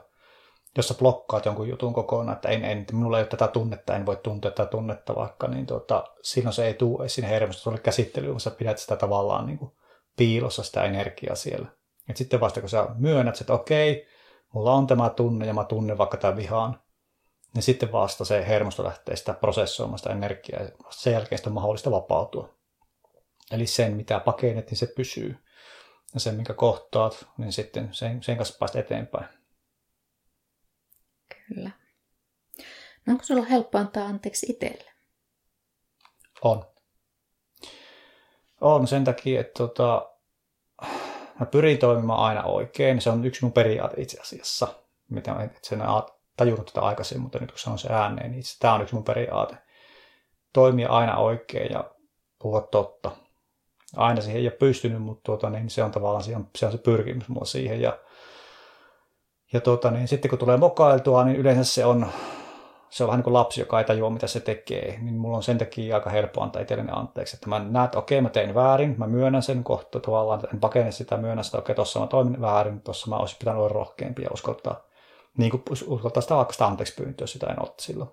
jos sä blokkaat jonkun jutun kokonaan, että en, en, minulla ei ole tätä tunnetta, en voi tuntea tätä tunnetta vaikka, niin tuota, silloin se ei tule sinne hermostolle käsittelyyn, kun sä pidät sitä tavallaan niin kuin piilossa sitä energiaa siellä. Et sitten vasta kun sä myönnät, että okei, mulla on tämä tunne ja mä tunnen vaikka tämän vihaan, niin sitten vasta se hermosto lähtee sitä prosessoimaan sitä energiaa ja sen jälkeen sitä on mahdollista vapautua. Eli sen, mitä pakenet, niin se pysyy. Ja sen, minkä kohtaat, niin sitten sen, sen kanssa päästä eteenpäin. Kyllä. No onko sulla helppo antaa anteeksi itselle? On. On sen takia, että tota, mä pyrin toimimaan aina oikein. Se on yksi mun periaate itse asiassa. Mitä et sen tajunnut tätä aikaisemmin, mutta nyt kun sanon se ääneen, niin tämä on yksi mun periaate. Toimia aina oikein ja puhua totta. Aina siihen ei ole pystynyt, mutta tuota, niin se on tavallaan se on, se, on se pyrkimys mulla siihen. Ja, ja tuota, niin sitten kun tulee mokailtua, niin yleensä se on, se on vähän niin kuin lapsi, joka ei tajua, mitä se tekee. Niin mulla on sen takia aika helppo antaa itselleni anteeksi. Että mä näen, että okei, mä tein väärin, mä myönnän sen kohta tavallaan, en pakene sitä, myönnän sitä, okei, tuossa mä toimin väärin, tuossa mä olisin pitänyt olla rohkeampi ja uskaltaa niin kuin uskaltaa sitä sitä anteeksi pyyntöä, sitä en otti silloin.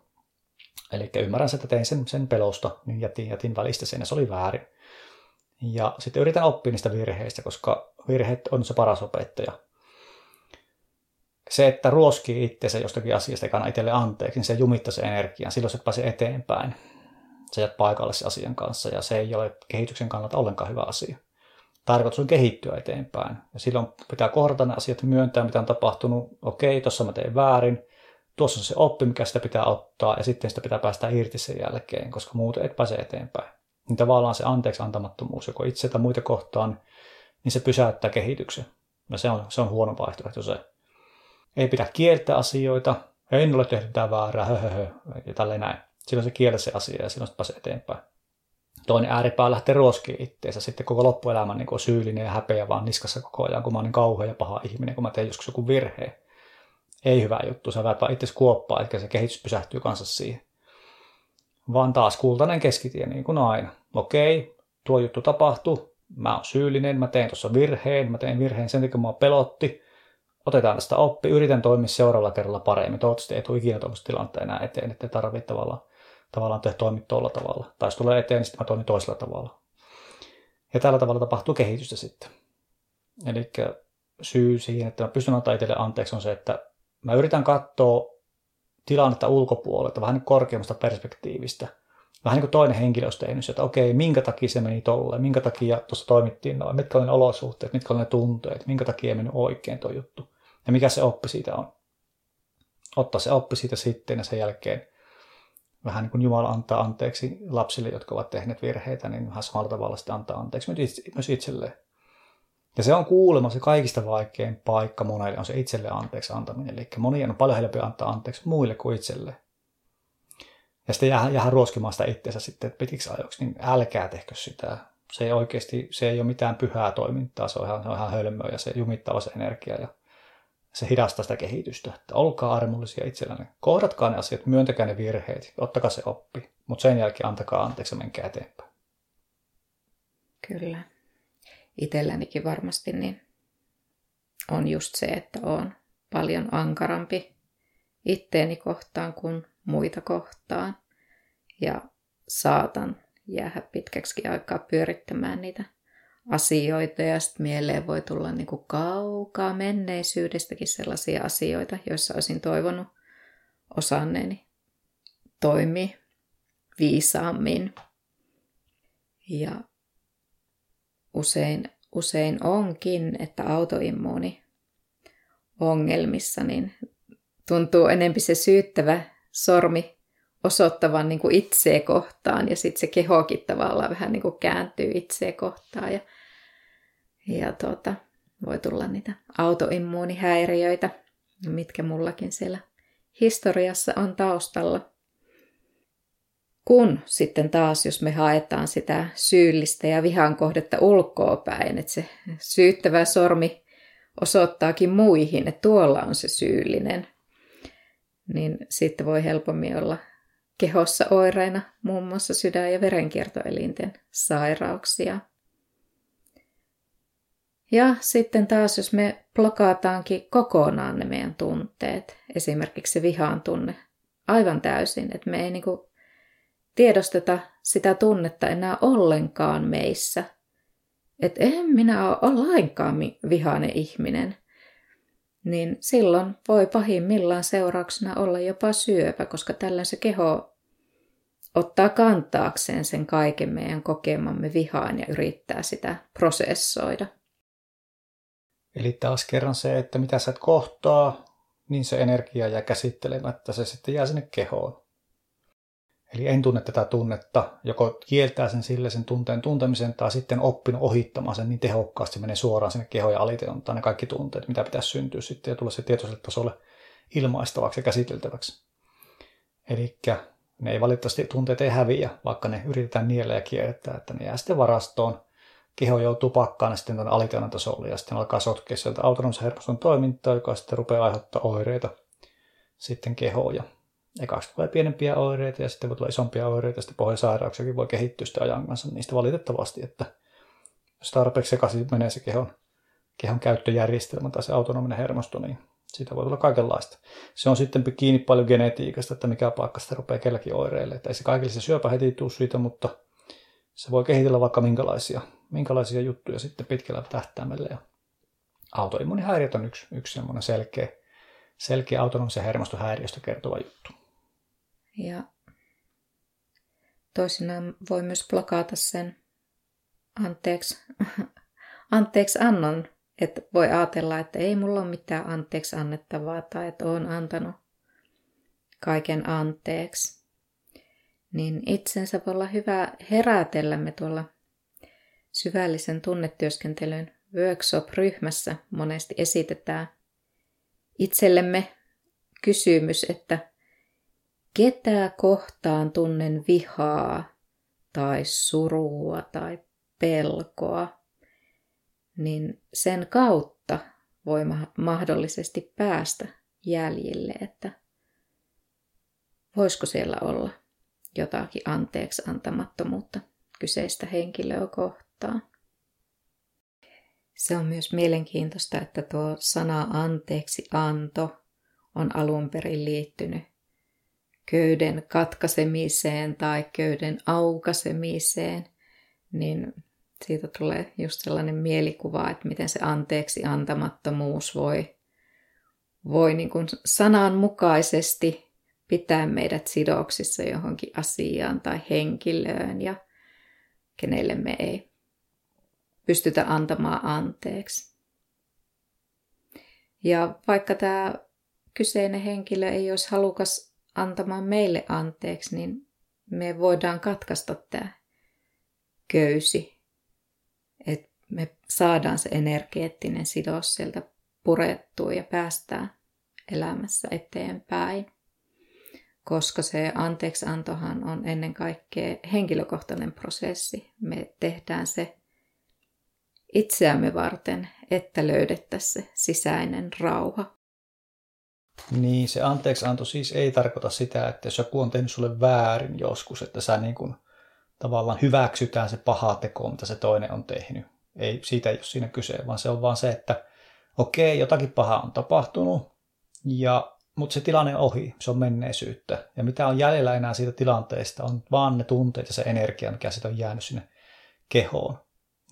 Eli ymmärrän, että tein sen, sen pelosta, niin jätin, jätin välistä sen ja se oli väärin. Ja sitten yritän oppia niistä virheistä, koska virheet on se paras opettaja. Se, että ruoskii itseensä jostakin asiasta eikä itselle anteeksi, niin se jumittaa se energian. Silloin se pääsee eteenpäin. Se jät paikalle se asian kanssa ja se ei ole kehityksen kannalta ollenkaan hyvä asia tarkoitus on kehittyä eteenpäin. Ja silloin pitää kohdata ne asiat, myöntää mitä on tapahtunut. Okei, tuossa mä tein väärin. Tuossa on se oppi, mikä sitä pitää ottaa, ja sitten sitä pitää päästä irti sen jälkeen, koska muuten et pääse eteenpäin. Niin tavallaan se anteeksi antamattomuus joko itse tai muita kohtaan, niin se pysäyttää kehityksen. Ja se on, se on huono vaihtoehto se. Ei pidä kieltää asioita. En ole tehnyt mitään väärää, höhöhö, ja tälleen näin. Silloin se kieltä se asia ja silloin se pääsee eteenpäin toinen ääripää lähtee ruoskiin itteensä sitten koko loppuelämän niin syyllinen ja häpeä vaan niskassa koko ajan, kun mä oon niin kauhea ja paha ihminen, kun mä teen joskus joku virhe. Ei hyvä juttu, sä väät vaan itse kuoppaa, että se kehitys pysähtyy kanssa siihen. Vaan taas kultainen keskitie, niin kuin aina. Okei, tuo juttu tapahtuu, mä oon syyllinen, mä tein tuossa virheen, mä tein virheen sen takia, mä pelotti. Otetaan tästä oppi, yritän toimia seuraavalla kerralla paremmin. Toivottavasti ei tule ikinä tuollaista tilannetta enää eteen, että tarvitse tavallaan tavallaan te toimit tuolla tavalla. Tai jos tulee eteen, niin sitten mä toimin toisella tavalla. Ja tällä tavalla tapahtuu kehitystä sitten. Eli syy siihen, että mä pystyn antaa itselle anteeksi on se, että mä yritän katsoa tilannetta ulkopuolelta, vähän niin korkeammasta perspektiivistä. Vähän niin kuin toinen henkilö olisi tehnyt että okei, minkä takia se meni tolleen, minkä takia tuossa toimittiin noin, mitkä oli ne olosuhteet, mitkä oli ne tunteet, minkä takia ei mennyt oikein tuo juttu. Ja mikä se oppi siitä on. Ottaa se oppi siitä sitten ja sen jälkeen vähän niin kuin Jumala antaa anteeksi lapsille, jotka ovat tehneet virheitä, niin vähän samalla tavalla sitten antaa anteeksi myös itselleen. Ja se on kuulemma se kaikista vaikein paikka monelle on se itselle anteeksi antaminen. Eli monien on paljon helpompi antaa anteeksi muille kuin itselle. Ja sitten jää, jää ruoskimaan sitä itseensä sitten pitiksi ajoiksi, niin älkää tehkö sitä. Se ei oikeasti, se ei ole mitään pyhää toimintaa, se on ihan, se on ihan hölmöä ja se jumittaa se energia ja se hidastaa sitä kehitystä. Että olkaa armollisia itsellänne. Kohdatkaa ne asiat, myöntäkää ne virheet, ottakaa se oppi. Mutta sen jälkeen antakaa anteeksi ja menkää eteenpäin. Kyllä. Itsellänikin varmasti niin on just se, että on paljon ankarampi itteeni kohtaan kuin muita kohtaan. Ja saatan jäädä pitkäksi aikaa pyörittämään niitä asioita ja sitten mieleen voi tulla niin kuin kaukaa menneisyydestäkin sellaisia asioita, joissa olisin toivonut osanneeni toimi viisaammin. Ja usein, usein onkin, että autoimmuuni ongelmissa niin tuntuu enempi se syyttävä sormi osoittavan niin kuin itseä kohtaan ja sitten se kehokin tavallaan vähän niin kuin kääntyy itseä kohtaan ja, ja tuota, voi tulla niitä autoimmuunihäiriöitä mitkä mullakin siellä historiassa on taustalla. Kun sitten taas, jos me haetaan sitä syyllistä ja vihan kohdetta ulkoa päin, että se syyttävä sormi osoittaakin muihin, että tuolla on se syyllinen, niin sitten voi helpommin olla kehossa oireina muun muassa sydän- ja verenkiertoelinten sairauksia. Ja sitten taas, jos me blokaataankin kokonaan ne meidän tunteet, esimerkiksi se vihan tunne, aivan täysin, että me ei niinku tiedosteta sitä tunnetta enää ollenkaan meissä. Että en minä ole lainkaan vihainen ihminen. Niin silloin voi pahimmillaan seurauksena olla jopa syöpä, koska tällöin se keho ottaa kantaakseen sen kaiken meidän kokemamme vihaan ja yrittää sitä prosessoida. Eli taas kerran se, että mitä sä et kohtaa, niin se energia jää käsittelemättä, se sitten jää sinne kehoon. Eli en tunne tätä tunnetta, joko kieltää sen sille sen tunteen tuntemisen tai sitten oppinut ohittamaan sen niin tehokkaasti, menee suoraan sinne keho- ja aliteontaan ne kaikki tunteet, mitä pitäisi syntyä sitten ja tulla se tietoiselle tasolle ilmaistavaksi ja käsiteltäväksi. Eli ne ei valitettavasti tunteet ei häviä, vaikka ne yritetään niellä ja kiertää, että ne jää sitten varastoon. Keho joutuu pakkaamaan sitten tuonne aliteonan tasolle ja sitten alkaa sotkea sieltä autonomisen hermoston toimintaa, joka sitten rupeaa aiheuttaa oireita sitten kehoon ja ekaksi tulee pienempiä oireita ja sitten voi tulla isompia oireita ja sitten pohjasairauksiakin voi kehittyä sitä ajan kanssa niistä valitettavasti, että jos tarpeeksi sekaisin menee se kehon, kehon käyttöjärjestelmä tai se autonominen hermosto, niin siitä voi tulla kaikenlaista. Se on sitten kiinni paljon genetiikasta, että mikä paikka sitä rupeaa kelläkin oireille. Että ei se kaikille se syöpä heti tule siitä, mutta se voi kehitellä vaikka minkälaisia, minkälaisia juttuja sitten pitkällä tähtäimellä. Ja autoimmunihäiriöt on yksi, yksi semmoinen selkeä, selkeä autonomisen hermostohäiriöstä kertova juttu. Ja toisinaan voi myös blokata sen anteeksi, anteeksi annon, että voi ajatella, että ei mulla ole mitään anteeksi annettavaa tai että olen antanut kaiken anteeksi. Niin itsensä voi olla hyvä herätellä me tuolla syvällisen tunnetyöskentelyn workshop-ryhmässä monesti esitetään itsellemme kysymys, että ketä kohtaan tunnen vihaa tai surua tai pelkoa, niin sen kautta voi mahdollisesti päästä jäljille, että voisiko siellä olla jotakin anteeksi antamattomuutta kyseistä henkilöä kohtaan. Se on myös mielenkiintoista, että tuo sana anteeksi anto on alun perin liittynyt köyden katkaisemiseen tai köyden aukasemiseen, niin siitä tulee just sellainen mielikuva, että miten se anteeksi antamattomuus voi, voi niin kuin sananmukaisesti pitää meidät sidoksissa johonkin asiaan tai henkilöön ja kenelle me ei pystytä antamaan anteeksi. Ja vaikka tämä kyseinen henkilö ei olisi halukas antamaan meille anteeksi, niin me voidaan katkaista tämä köysi, me saadaan se energeettinen sidos sieltä purettua ja päästään elämässä eteenpäin. Koska se anteeksiantohan on ennen kaikkea henkilökohtainen prosessi. Me tehdään se itseämme varten, että löydettäisiin se sisäinen rauha. Niin, se anteeksianto siis ei tarkoita sitä, että jos joku on tehnyt sulle väärin joskus, että sä niin kuin tavallaan hyväksytään se paha teko, mitä se toinen on tehnyt. Ei, siitä ei ole siinä kyse, vaan se on vaan se, että okei, jotakin pahaa on tapahtunut, ja, mutta se tilanne on ohi, se on menneisyyttä. Ja mitä on jäljellä enää siitä tilanteesta, on vaan ne tunteet ja se energia, mikä sitä on jäänyt sinne kehoon.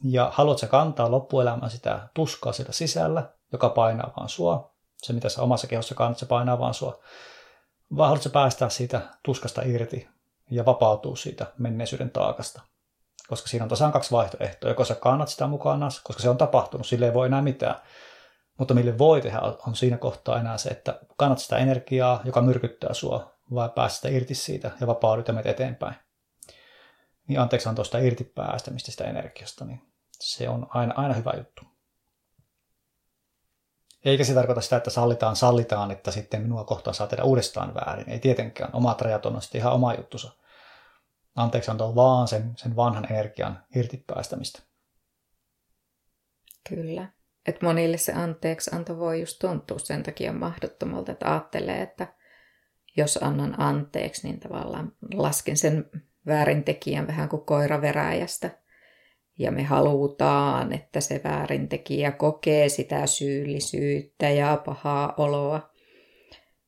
Ja haluatko kantaa loppuelämän sitä tuskaa sitä sisällä, joka painaa vaan sua, se mitä sä omassa kehossa kannat, se painaa vaan sua. Vai haluatko päästää siitä tuskasta irti ja vapautua siitä menneisyyden taakasta? Koska siinä on tosiaan kaksi vaihtoehtoa. Joko sä kannat sitä mukana, koska se on tapahtunut, sille ei voi enää mitään. Mutta mille voi tehdä on siinä kohtaa enää se, että kannat sitä energiaa, joka myrkyttää sua, vai päästä irti siitä ja vapaudut ja eteenpäin. Niin anteeksi on tuosta irti päästämistä sitä energiasta, niin se on aina, aina hyvä juttu. Eikä se tarkoita sitä, että sallitaan, sallitaan, että sitten minua kohtaan saa tehdä uudestaan väärin. Ei tietenkään. Omat rajat on sitten ihan oma juttusa. Anteeksi antaa vaan sen, sen vanhan energian irti päästämistä. Kyllä. Et monille se anteeksi anto voi just tuntua sen takia mahdottomalta, että ajattelee, että jos annan anteeksi, niin tavallaan lasken sen väärintekijän vähän kuin koira veräjästä. Ja me halutaan, että se väärintekijä kokee sitä syyllisyyttä ja pahaa oloa.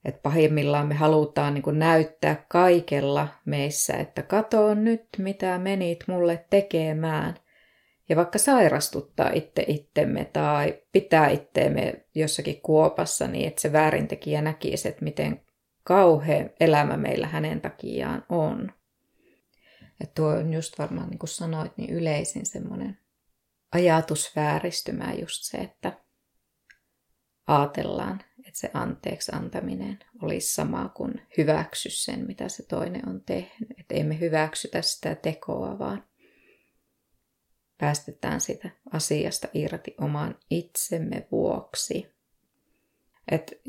Et pahimmillaan me halutaan niin näyttää kaikella meissä, että katso nyt, mitä menit mulle tekemään. Ja vaikka sairastuttaa itse itsemme tai pitää itteemme jossakin kuopassa, niin että se väärintekijä näkisi, että miten kauhea elämä meillä hänen takiaan on. Ja tuo on just varmaan, niin kuin sanoit, niin yleisin semmoinen ajatusvääristymä just se, että ajatellaan, että se anteeksi antaminen olisi sama kuin hyväksy sen, mitä se toinen on tehnyt. Että emme hyväksytä sitä tekoa, vaan päästetään sitä asiasta irti oman itsemme vuoksi. Et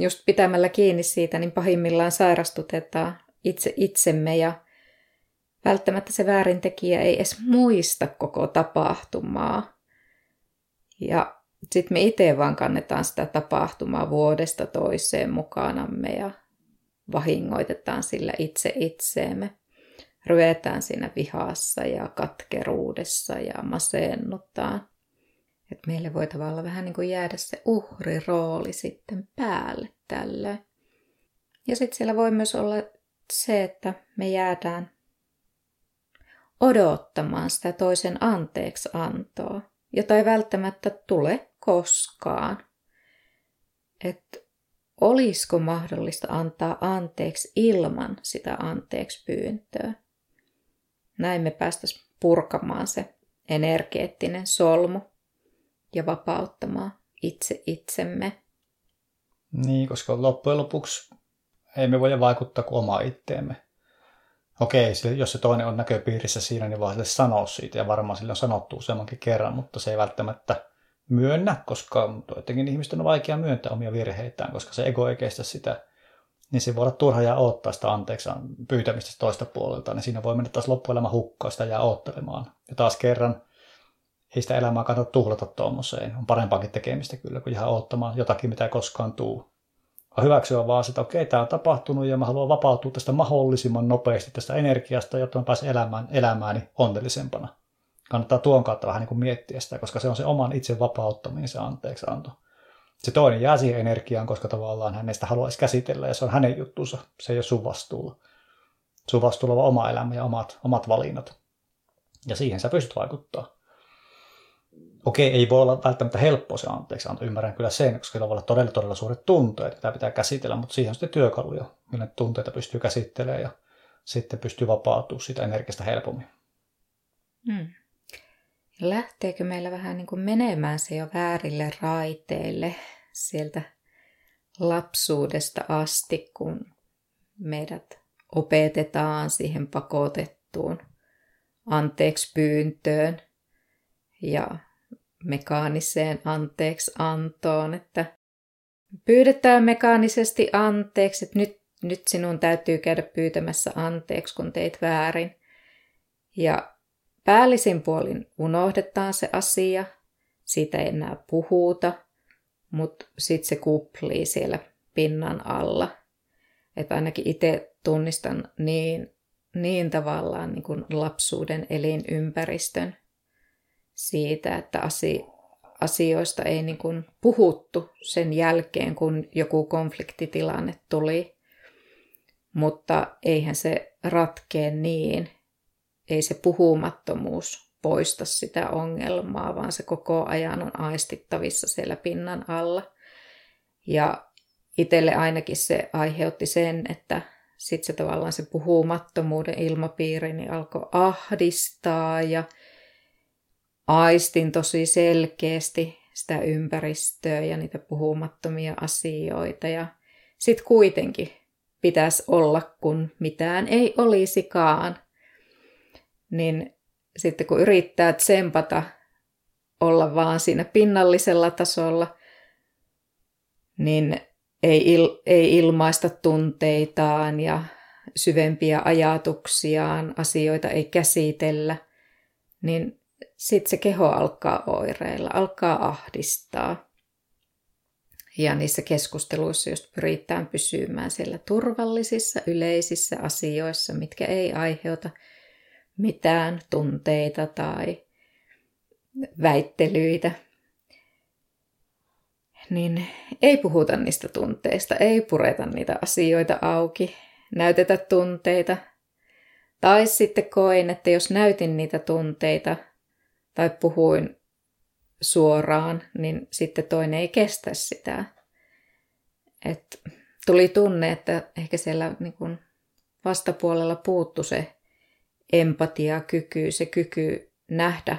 just pitämällä kiinni siitä, niin pahimmillaan sairastutetaan itse itsemme ja välttämättä se väärintekijä ei edes muista koko tapahtumaa. Ja sitten me itse vaan kannetaan sitä tapahtumaa vuodesta toiseen mukanamme ja vahingoitetaan sillä itse itseemme. Ryetään siinä vihassa ja katkeruudessa ja masennutaan. Että meille voi tavallaan vähän niin kuin jäädä se uhrirooli sitten päälle tällä. Ja sitten siellä voi myös olla se, että me jäädään odottamaan sitä toisen anteeksi antoa, jota ei välttämättä tule koskaan. Että olisiko mahdollista antaa anteeksi ilman sitä anteeksi pyyntöä. Näin me päästäisiin purkamaan se energeettinen solmu ja vapauttamaan itse itsemme. Niin, koska loppujen lopuksi ei me voida vaikuttaa kuin oma itteemme. Okei, jos se toinen on näköpiirissä siinä, niin vaan sille sanoa siitä, ja varmaan sille on sanottu useammankin kerran, mutta se ei välttämättä myönnä, koska joidenkin ihmisten on vaikea myöntää omia virheitään, koska se ego ei kestä sitä, niin se voi olla turha ja odottaa sitä anteeksi pyytämistä toista puolelta, niin siinä voi mennä taas loppuelämä hukkaa sitä ja oottelemaan. Ja taas kerran, ei sitä elämää kannata tuhlata tuommoiseen. On parempaakin tekemistä kyllä, kuin ihan oottamaan jotakin, mitä ei koskaan tuu. Hyväksyä vaan sitä, että okei, tämä on tapahtunut ja mä haluan vapautua tästä mahdollisimman nopeasti tästä energiasta, jotta mä pääsen elämään, elämääni onnellisempana. Kannattaa tuon kautta vähän niin kuin miettiä sitä, koska se on se oman itse vapauttaminen, se anteeksianto. Se toinen jää siihen energiaan, koska tavallaan hän sitä haluaisi käsitellä ja se on hänen juttunsa, se ei ole sun vastuulla. Sun vastuulla on oma elämä ja omat, omat valinnat. Ja siihen sä pystyt vaikuttaa okei, ei voi olla välttämättä helppo se anteeksi anto, ymmärrän kyllä sen, koska sillä voi olla todella, todella suuret tunteet, mitä pitää käsitellä, mutta siihen on sitten työkaluja, millä tunteita pystyy käsittelemään ja sitten pystyy vapautumaan siitä energiasta helpommin. Hmm. Lähteekö meillä vähän niin kuin menemään se jo väärille raiteille sieltä lapsuudesta asti, kun meidät opetetaan siihen pakotettuun anteeksi pyyntöön ja mekaaniseen anteeksi antoon, että pyydetään mekaanisesti anteeksi, että nyt, nyt sinun täytyy käydä pyytämässä anteeksi, kun teit väärin. Ja päällisin puolin unohdetaan se asia, siitä ei enää puhuta, mutta sitten se kuplii siellä pinnan alla. Että ainakin itse tunnistan niin, niin tavallaan niin kuin lapsuuden elinympäristön, siitä, että asioista ei niin kuin puhuttu sen jälkeen, kun joku konfliktitilanne tuli. Mutta eihän se ratkee niin. Ei se puhumattomuus poista sitä ongelmaa, vaan se koko ajan on aistittavissa siellä pinnan alla. Ja itselle ainakin se aiheutti sen, että sitten se tavallaan se puhumattomuuden ilmapiiri niin alkoi ahdistaa ja aistin tosi selkeästi sitä ympäristöä ja niitä puhumattomia asioita. Ja sitten kuitenkin pitäisi olla, kun mitään ei olisikaan. Niin sitten kun yrittää tsempata olla vaan siinä pinnallisella tasolla, niin ei, il, ei ilmaista tunteitaan ja syvempiä ajatuksiaan, asioita ei käsitellä, niin sitten se keho alkaa oireilla, alkaa ahdistaa. Ja niissä keskusteluissa just pyritään pysymään siellä turvallisissa yleisissä asioissa, mitkä ei aiheuta mitään tunteita tai väittelyitä. Niin ei puhuta niistä tunteista, ei pureta niitä asioita auki, näytetä tunteita. Tai sitten koin, että jos näytin niitä tunteita tai puhuin suoraan, niin sitten toinen ei kestä sitä. Et tuli tunne, että ehkä siellä niin kun vastapuolella puuttu se empatiakyky, se kyky nähdä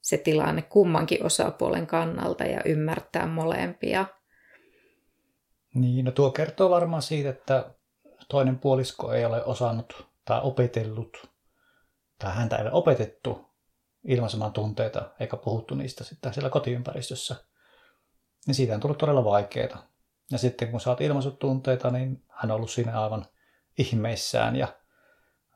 se tilanne kummankin osapuolen kannalta ja ymmärtää molempia. Niin, no tuo kertoo varmaan siitä, että toinen puolisko ei ole osannut tai opetellut, tai häntä ei ole opetettu ilmaisemaan tunteita, eikä puhuttu niistä sitten siellä kotiympäristössä. Niin siitä on tullut todella vaikeaa. Ja sitten kun oot ilmaisut tunteita, niin hän on ollut siinä aivan ihmeissään ja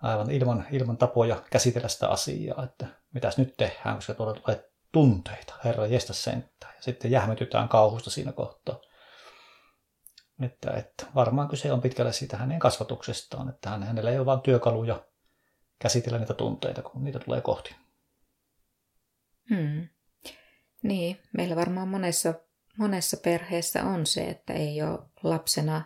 aivan ilman, ilman tapoja käsitellä sitä asiaa, että mitäs nyt tehdään, koska tuolla tulee tunteita, herra jestä sentään. Ja sitten jähmetytään kauhusta siinä kohtaa. Että, että varmaan kyse on pitkälle siitä hänen kasvatuksestaan, että hänellä ei ole vain työkaluja käsitellä niitä tunteita, kun niitä tulee kohti. Hmm. Niin, meillä varmaan monessa, monessa perheessä on se, että ei ole lapsena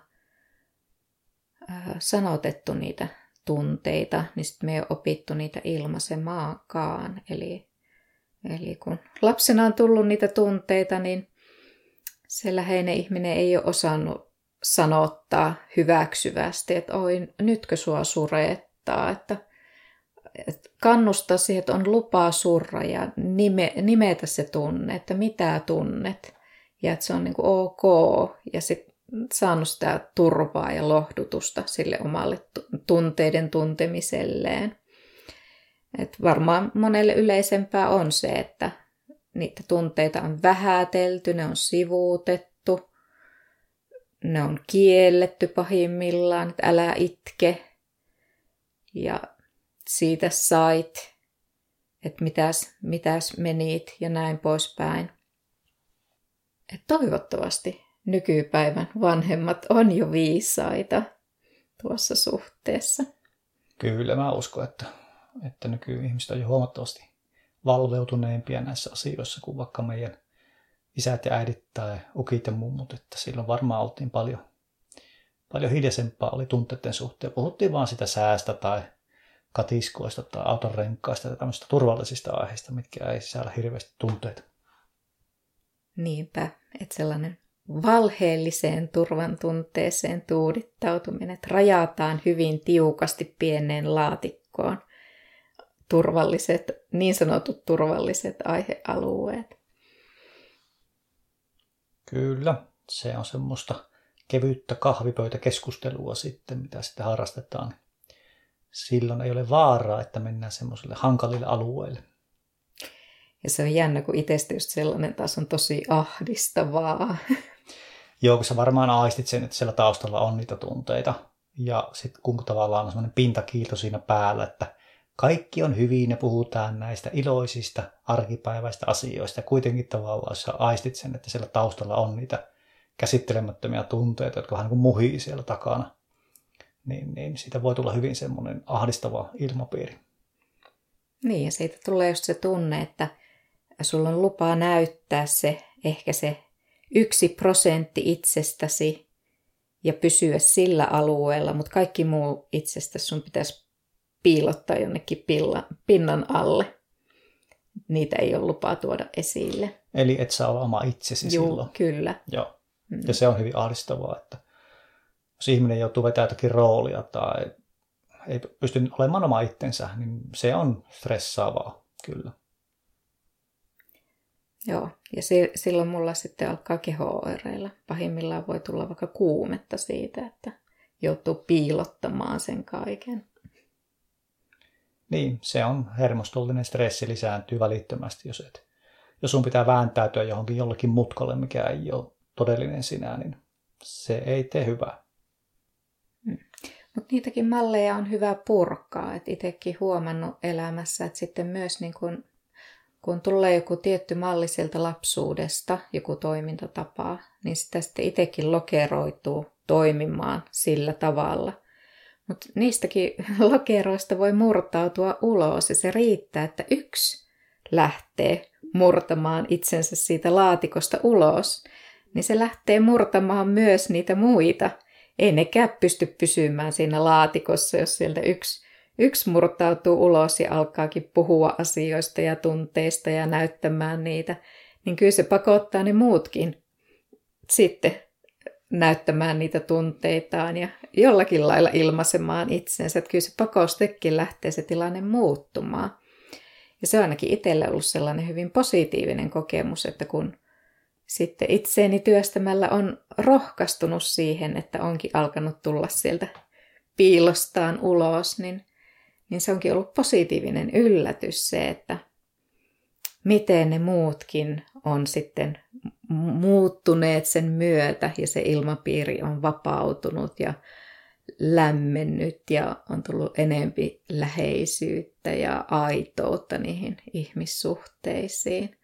äh, sanotettu niitä tunteita, niin sitten me ei ole opittu niitä ilmaisemaakaan. Eli, eli kun lapsena on tullut niitä tunteita, niin se läheinen ihminen ei ole osannut sanottaa hyväksyvästi, että oi, nytkö sua surettaa, että, että kannustaa siihen, että on lupaa surra ja nime, nimetä se tunne, että mitä tunnet ja että se on niin kuin ok ja sitten saanut sitä turvaa ja lohdutusta sille omalle tunteiden tuntemiselleen. Et varmaan monelle yleisempää on se, että niitä tunteita on vähätelty, ne on sivuutettu, ne on kielletty pahimmillaan, että älä itke ja siitä sait, että mitäs, mitäs menit ja näin poispäin. Et toivottavasti nykypäivän vanhemmat on jo viisaita tuossa suhteessa. Kyllä mä uskon, että, että nykyihmiset on jo huomattavasti valveutuneempia näissä asioissa kuin vaikka meidän isät ja äidit tai ukit ja mummut, että silloin varmaan oltiin paljon, paljon hiljaisempaa oli tunteiden suhteen. Puhuttiin vaan sitä säästä tai katiskoista tai auton renkaista ja tämmöistä turvallisista aiheista, mitkä ei sisällä hirveästi tunteita. Niinpä, että sellainen valheelliseen turvan tunteeseen tuudittautuminen, että rajataan hyvin tiukasti pieneen laatikkoon turvalliset, niin sanotut turvalliset aihealueet. Kyllä, se on semmoista kevyttä kahvipöytäkeskustelua sitten, mitä sitten harrastetaan. Silloin ei ole vaaraa, että mennään semmoiselle hankalille alueille. Ja se on jännä, kun itsestä just sellainen taas on tosi ahdistavaa. Sä varmaan aistit sen, että siellä taustalla on niitä tunteita. Ja sitten kun tavallaan on semmoinen pintakiilto siinä päällä, että kaikki on hyvin ja puhutaan näistä iloisista arkipäiväistä asioista. Kuitenkin tavallaan sä aistit sen, että siellä taustalla on niitä käsittelemättömiä tunteita, jotka vähän niin kuin muhii siellä takana. Niin, niin siitä voi tulla hyvin semmoinen ahdistava ilmapiiri. Niin, ja siitä tulee just se tunne, että sulla on lupaa näyttää se, ehkä se yksi prosentti itsestäsi ja pysyä sillä alueella, mutta kaikki muu itsestä sun pitäisi piilottaa jonnekin pilla, pinnan alle. Niitä ei ole lupaa tuoda esille. Eli et saa olla oma itsesi Juu, silloin. kyllä. Joo. Mm. Ja se on hyvin ahdistavaa, että jos ihminen joutuu vetämään jotakin roolia tai ei pysty olemaan oma itsensä, niin se on stressaavaa, kyllä. Joo, ja se, silloin mulla sitten alkaa keho-oireilla. Pahimmillaan voi tulla vaikka kuumetta siitä, että joutuu piilottamaan sen kaiken. Niin, se on hermostollinen stressi lisääntyy välittömästi, jos, et, jos sun pitää vääntäytyä johonkin jollekin mutkalle, mikä ei ole todellinen sinä, niin se ei tee hyvää. Mm. Mutta niitäkin malleja on hyvä purkaa. Et itsekin huomannut elämässä, että sitten myös niin kun, kun tulee joku tietty malli sieltä lapsuudesta, joku toimintatapa, niin sitä sitten itsekin lokeroituu toimimaan sillä tavalla. Mutta niistäkin lokeroista voi murtautua ulos ja se riittää, että yksi lähtee murtamaan itsensä siitä laatikosta ulos, niin se lähtee murtamaan myös niitä muita. Ei nekään pysty pysymään siinä laatikossa, jos sieltä yksi, yksi murtautuu ulos ja alkaakin puhua asioista ja tunteista ja näyttämään niitä, niin kyllä se pakottaa ne muutkin sitten näyttämään niitä tunteitaan ja jollakin lailla ilmaisemaan itsensä. Että kyllä se pakostekin lähtee se tilanne muuttumaan. Ja se on ainakin itselle ollut sellainen hyvin positiivinen kokemus, että kun sitten itseeni työstämällä on rohkaistunut siihen, että onkin alkanut tulla sieltä piilostaan ulos, niin, niin se onkin ollut positiivinen yllätys se, että miten ne muutkin on sitten muuttuneet sen myötä ja se ilmapiiri on vapautunut ja lämmennyt ja on tullut enempi läheisyyttä ja aitoutta niihin ihmissuhteisiin.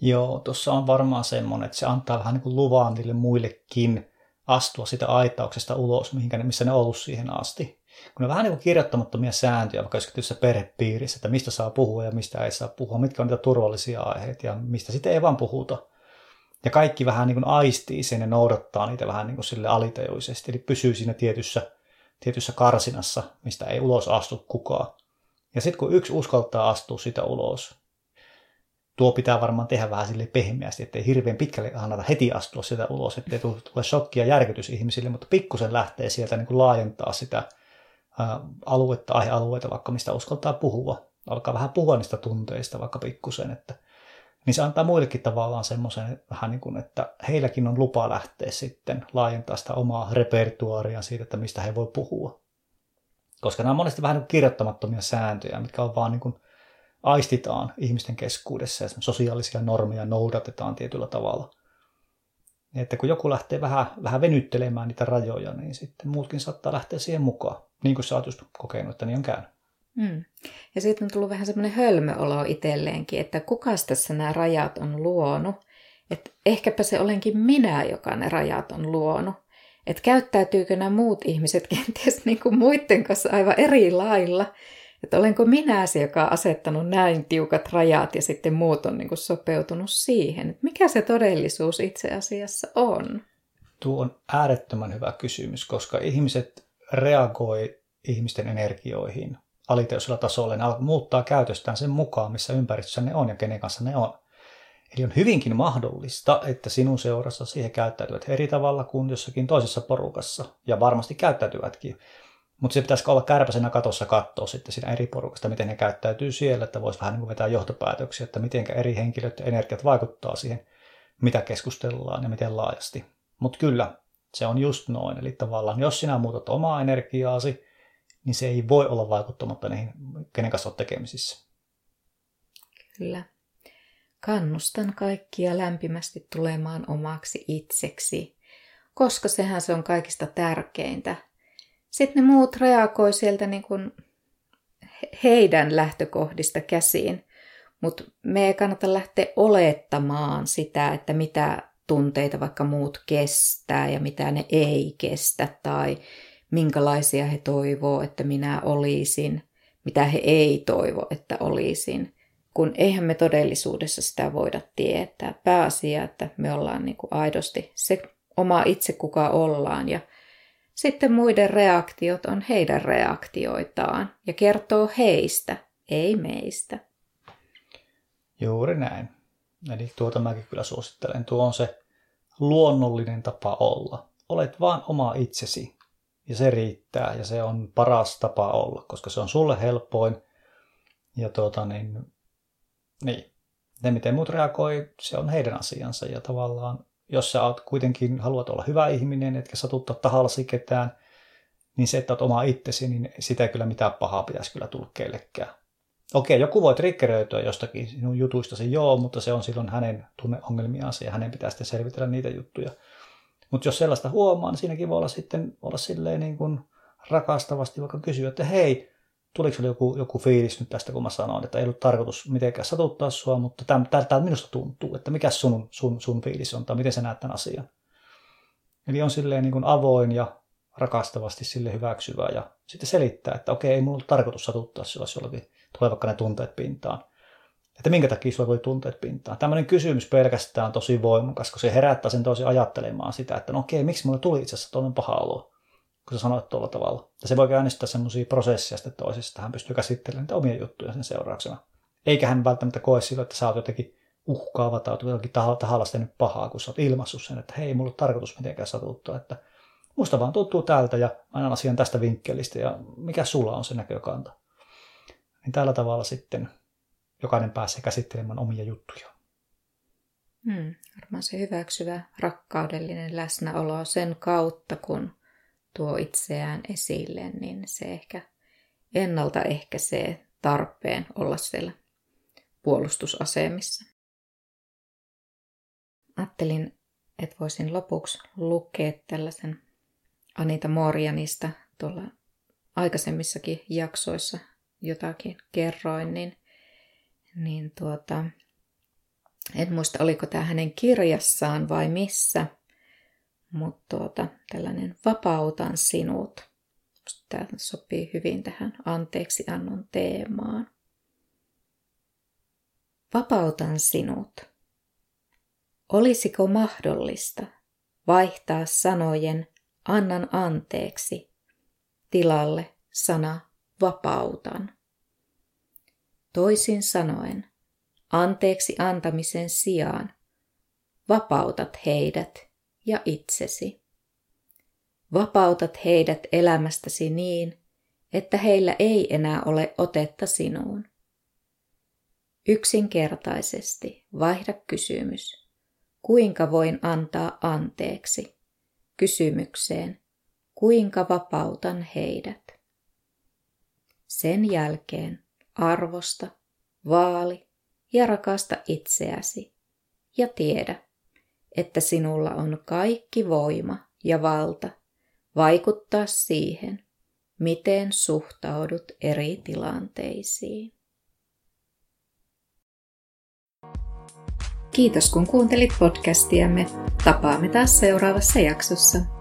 Joo, tuossa on varmaan semmoinen, että se antaa vähän niin kuin luvan niille muillekin astua sitä aitauksesta ulos, mihinkä ne, missä ne on ollut siihen asti. Kun ne on vähän niin kuin kirjoittamattomia sääntöjä, vaikka joskus perhepiirissä, että mistä saa puhua ja mistä ei saa puhua, mitkä on niitä turvallisia aiheita ja mistä sitten ei vaan puhuta. Ja kaikki vähän niin kuin aistii sen ja noudattaa niitä vähän niin kuin sille alitajuisesti, eli pysyy siinä tietyssä, tietyssä karsinassa, mistä ei ulos astu kukaan. Ja sitten kun yksi uskaltaa astua sitä ulos, tuo pitää varmaan tehdä vähän sille pehmeästi, ettei hirveän pitkälle annata heti astua sitä ulos, ettei tule shokki ja järkytys ihmisille, mutta pikkusen lähtee sieltä niin kuin laajentaa sitä aluetta, aihealueita, vaikka mistä uskaltaa puhua. Alkaa vähän puhua niistä tunteista vaikka pikkusen, että niin se antaa muillekin tavallaan semmoisen vähän niin kuin, että heilläkin on lupa lähteä sitten laajentaa sitä omaa repertuaaria siitä, että mistä he voi puhua. Koska nämä on monesti vähän niin kirjoittamattomia sääntöjä, mitkä on vaan niin kuin aistitaan ihmisten keskuudessa ja sosiaalisia normeja noudatetaan tietyllä tavalla. Että kun joku lähtee vähän, vähän venyttelemään niitä rajoja, niin sitten muutkin saattaa lähteä siihen mukaan. Niin kuin sä oot just kokenut, että niin on käynyt. Mm. Ja sitten on tullut vähän semmoinen hölmöolo itselleenkin, että kuka tässä nämä rajat on luonut. Että ehkäpä se olenkin minä, joka ne rajat on luonut. Että käyttäytyykö nämä muut ihmiset kenties niin kuin muiden kanssa aivan eri lailla. Että olenko minä se, joka on asettanut näin tiukat rajat ja sitten muut on niin kuin sopeutunut siihen. Että mikä se todellisuus itse asiassa on? Tuo on äärettömän hyvä kysymys, koska ihmiset reagoi ihmisten energioihin alitajuisella tasolla, ne muuttaa käytöstään sen mukaan, missä ympäristössä ne on ja kenen kanssa ne on. Eli on hyvinkin mahdollista, että sinun seurassa siihen käyttäytyvät eri tavalla kuin jossakin toisessa porukassa, ja varmasti käyttäytyvätkin. Mutta se pitäisi olla kärpäsenä katossa katsoa sitten siinä eri porukasta, miten ne käyttäytyy siellä, että voisi vähän niin kuin vetää johtopäätöksiä, että miten eri henkilöiden energiat vaikuttaa siihen, mitä keskustellaan ja miten laajasti. Mutta kyllä, se on just noin. Eli tavallaan, jos sinä muutat omaa energiaasi, niin se ei voi olla vaikuttamatta niihin, kenen kanssa olet tekemisissä. Kyllä. Kannustan kaikkia lämpimästi tulemaan omaksi itseksi, koska sehän se on kaikista tärkeintä. Sitten ne muut reagoi sieltä niin kuin heidän lähtökohdista käsiin, mutta me ei kannata lähteä olettamaan sitä, että mitä tunteita vaikka muut kestää ja mitä ne ei kestä tai minkälaisia he toivoo, että minä olisin, mitä he ei toivo, että olisin. Kun eihän me todellisuudessa sitä voida tietää. Pääasia, että me ollaan niin kuin aidosti se oma itse, kuka ollaan. Ja sitten muiden reaktiot on heidän reaktioitaan ja kertoo heistä, ei meistä. Juuri näin. Eli tuota mäkin kyllä suosittelen. Tuo on se luonnollinen tapa olla. Olet vaan oma itsesi ja se riittää ja se on paras tapa olla, koska se on sulle helpoin ja tuota, niin, niin, ne miten muut reagoi, se on heidän asiansa ja tavallaan jos sä oot kuitenkin haluat olla hyvä ihminen, etkä satuttaa tahallasi ketään, niin se, että oot oma itsesi, niin sitä ei kyllä mitään pahaa pitäisi kyllä tulla kellekään. Okei, joku voi triggeröityä jostakin sinun se joo, mutta se on silloin hänen tunneongelmiansa ja hänen pitää sitten selvitellä niitä juttuja. Mutta jos sellaista huomaa, niin siinäkin voi olla sitten olla silleen niin kuin rakastavasti vaikka kysyä, että hei, tuliko joku, joku fiilis nyt tästä, kun mä sanoin, että ei ollut tarkoitus mitenkään satuttaa sua, mutta tämä minusta tuntuu, että mikä sun, sun, sun fiilis on tai miten sä näet tämän asian. Eli on silleen niin kuin avoin ja rakastavasti sille hyväksyvä ja sitten selittää, että okei, ei mulla ollut tarkoitus satuttaa jos jollakin tulee vaikka ne tunteet pintaan. Että minkä takia sulla voi tunteet pintaan. Tämmöinen kysymys pelkästään on tosi voimakas, kun se herättää sen tosi ajattelemaan sitä, että no okei, miksi mulle tuli itse asiassa tuollainen paha olo, kun sä sanoit tuolla tavalla. Ja se voi käynnistää semmoisia prosesseja sitten toisesta, että hän pystyy käsittelemään niitä omia juttuja sen seurauksena. Eikä hän välttämättä koe sillä, että sä oot jotenkin uhkaava tai jotenkin tahalla tehnyt pahaa, kun sä oot ilmaissut sen, että hei, mulla on tarkoitus mitenkään satuttaa, että musta vaan tuntuu tältä ja aina asian tästä vinkkelistä ja mikä sulla on se näkökanta. Niin tällä tavalla sitten jokainen pääsee käsittelemään omia juttuja. Hmm, varmaan se hyväksyvä rakkaudellinen läsnäolo sen kautta, kun tuo itseään esille, niin se ehkä ennaltaehkäisee tarpeen olla siellä puolustusasemissa. Ajattelin, että voisin lopuksi lukea tällaisen Anita Morjanista tuolla aikaisemmissakin jaksoissa jotakin kerroin, niin, niin tuota, en muista oliko tämä hänen kirjassaan vai missä, mutta tuota, tällainen vapautan sinut. Tämä sopii hyvin tähän anteeksi annon teemaan. Vapautan sinut. Olisiko mahdollista vaihtaa sanojen annan anteeksi tilalle sana vapautan? Toisin sanoen, anteeksi antamisen sijaan vapautat heidät ja itsesi. Vapautat heidät elämästäsi niin, että heillä ei enää ole otetta sinuun. Yksinkertaisesti vaihda kysymys. Kuinka voin antaa anteeksi? Kysymykseen. Kuinka vapautan heidät? Sen jälkeen arvosta, vaali ja rakasta itseäsi ja tiedä, että sinulla on kaikki voima ja valta vaikuttaa siihen, miten suhtaudut eri tilanteisiin. Kiitos kun kuuntelit podcastiamme. Tapaamme taas seuraavassa jaksossa.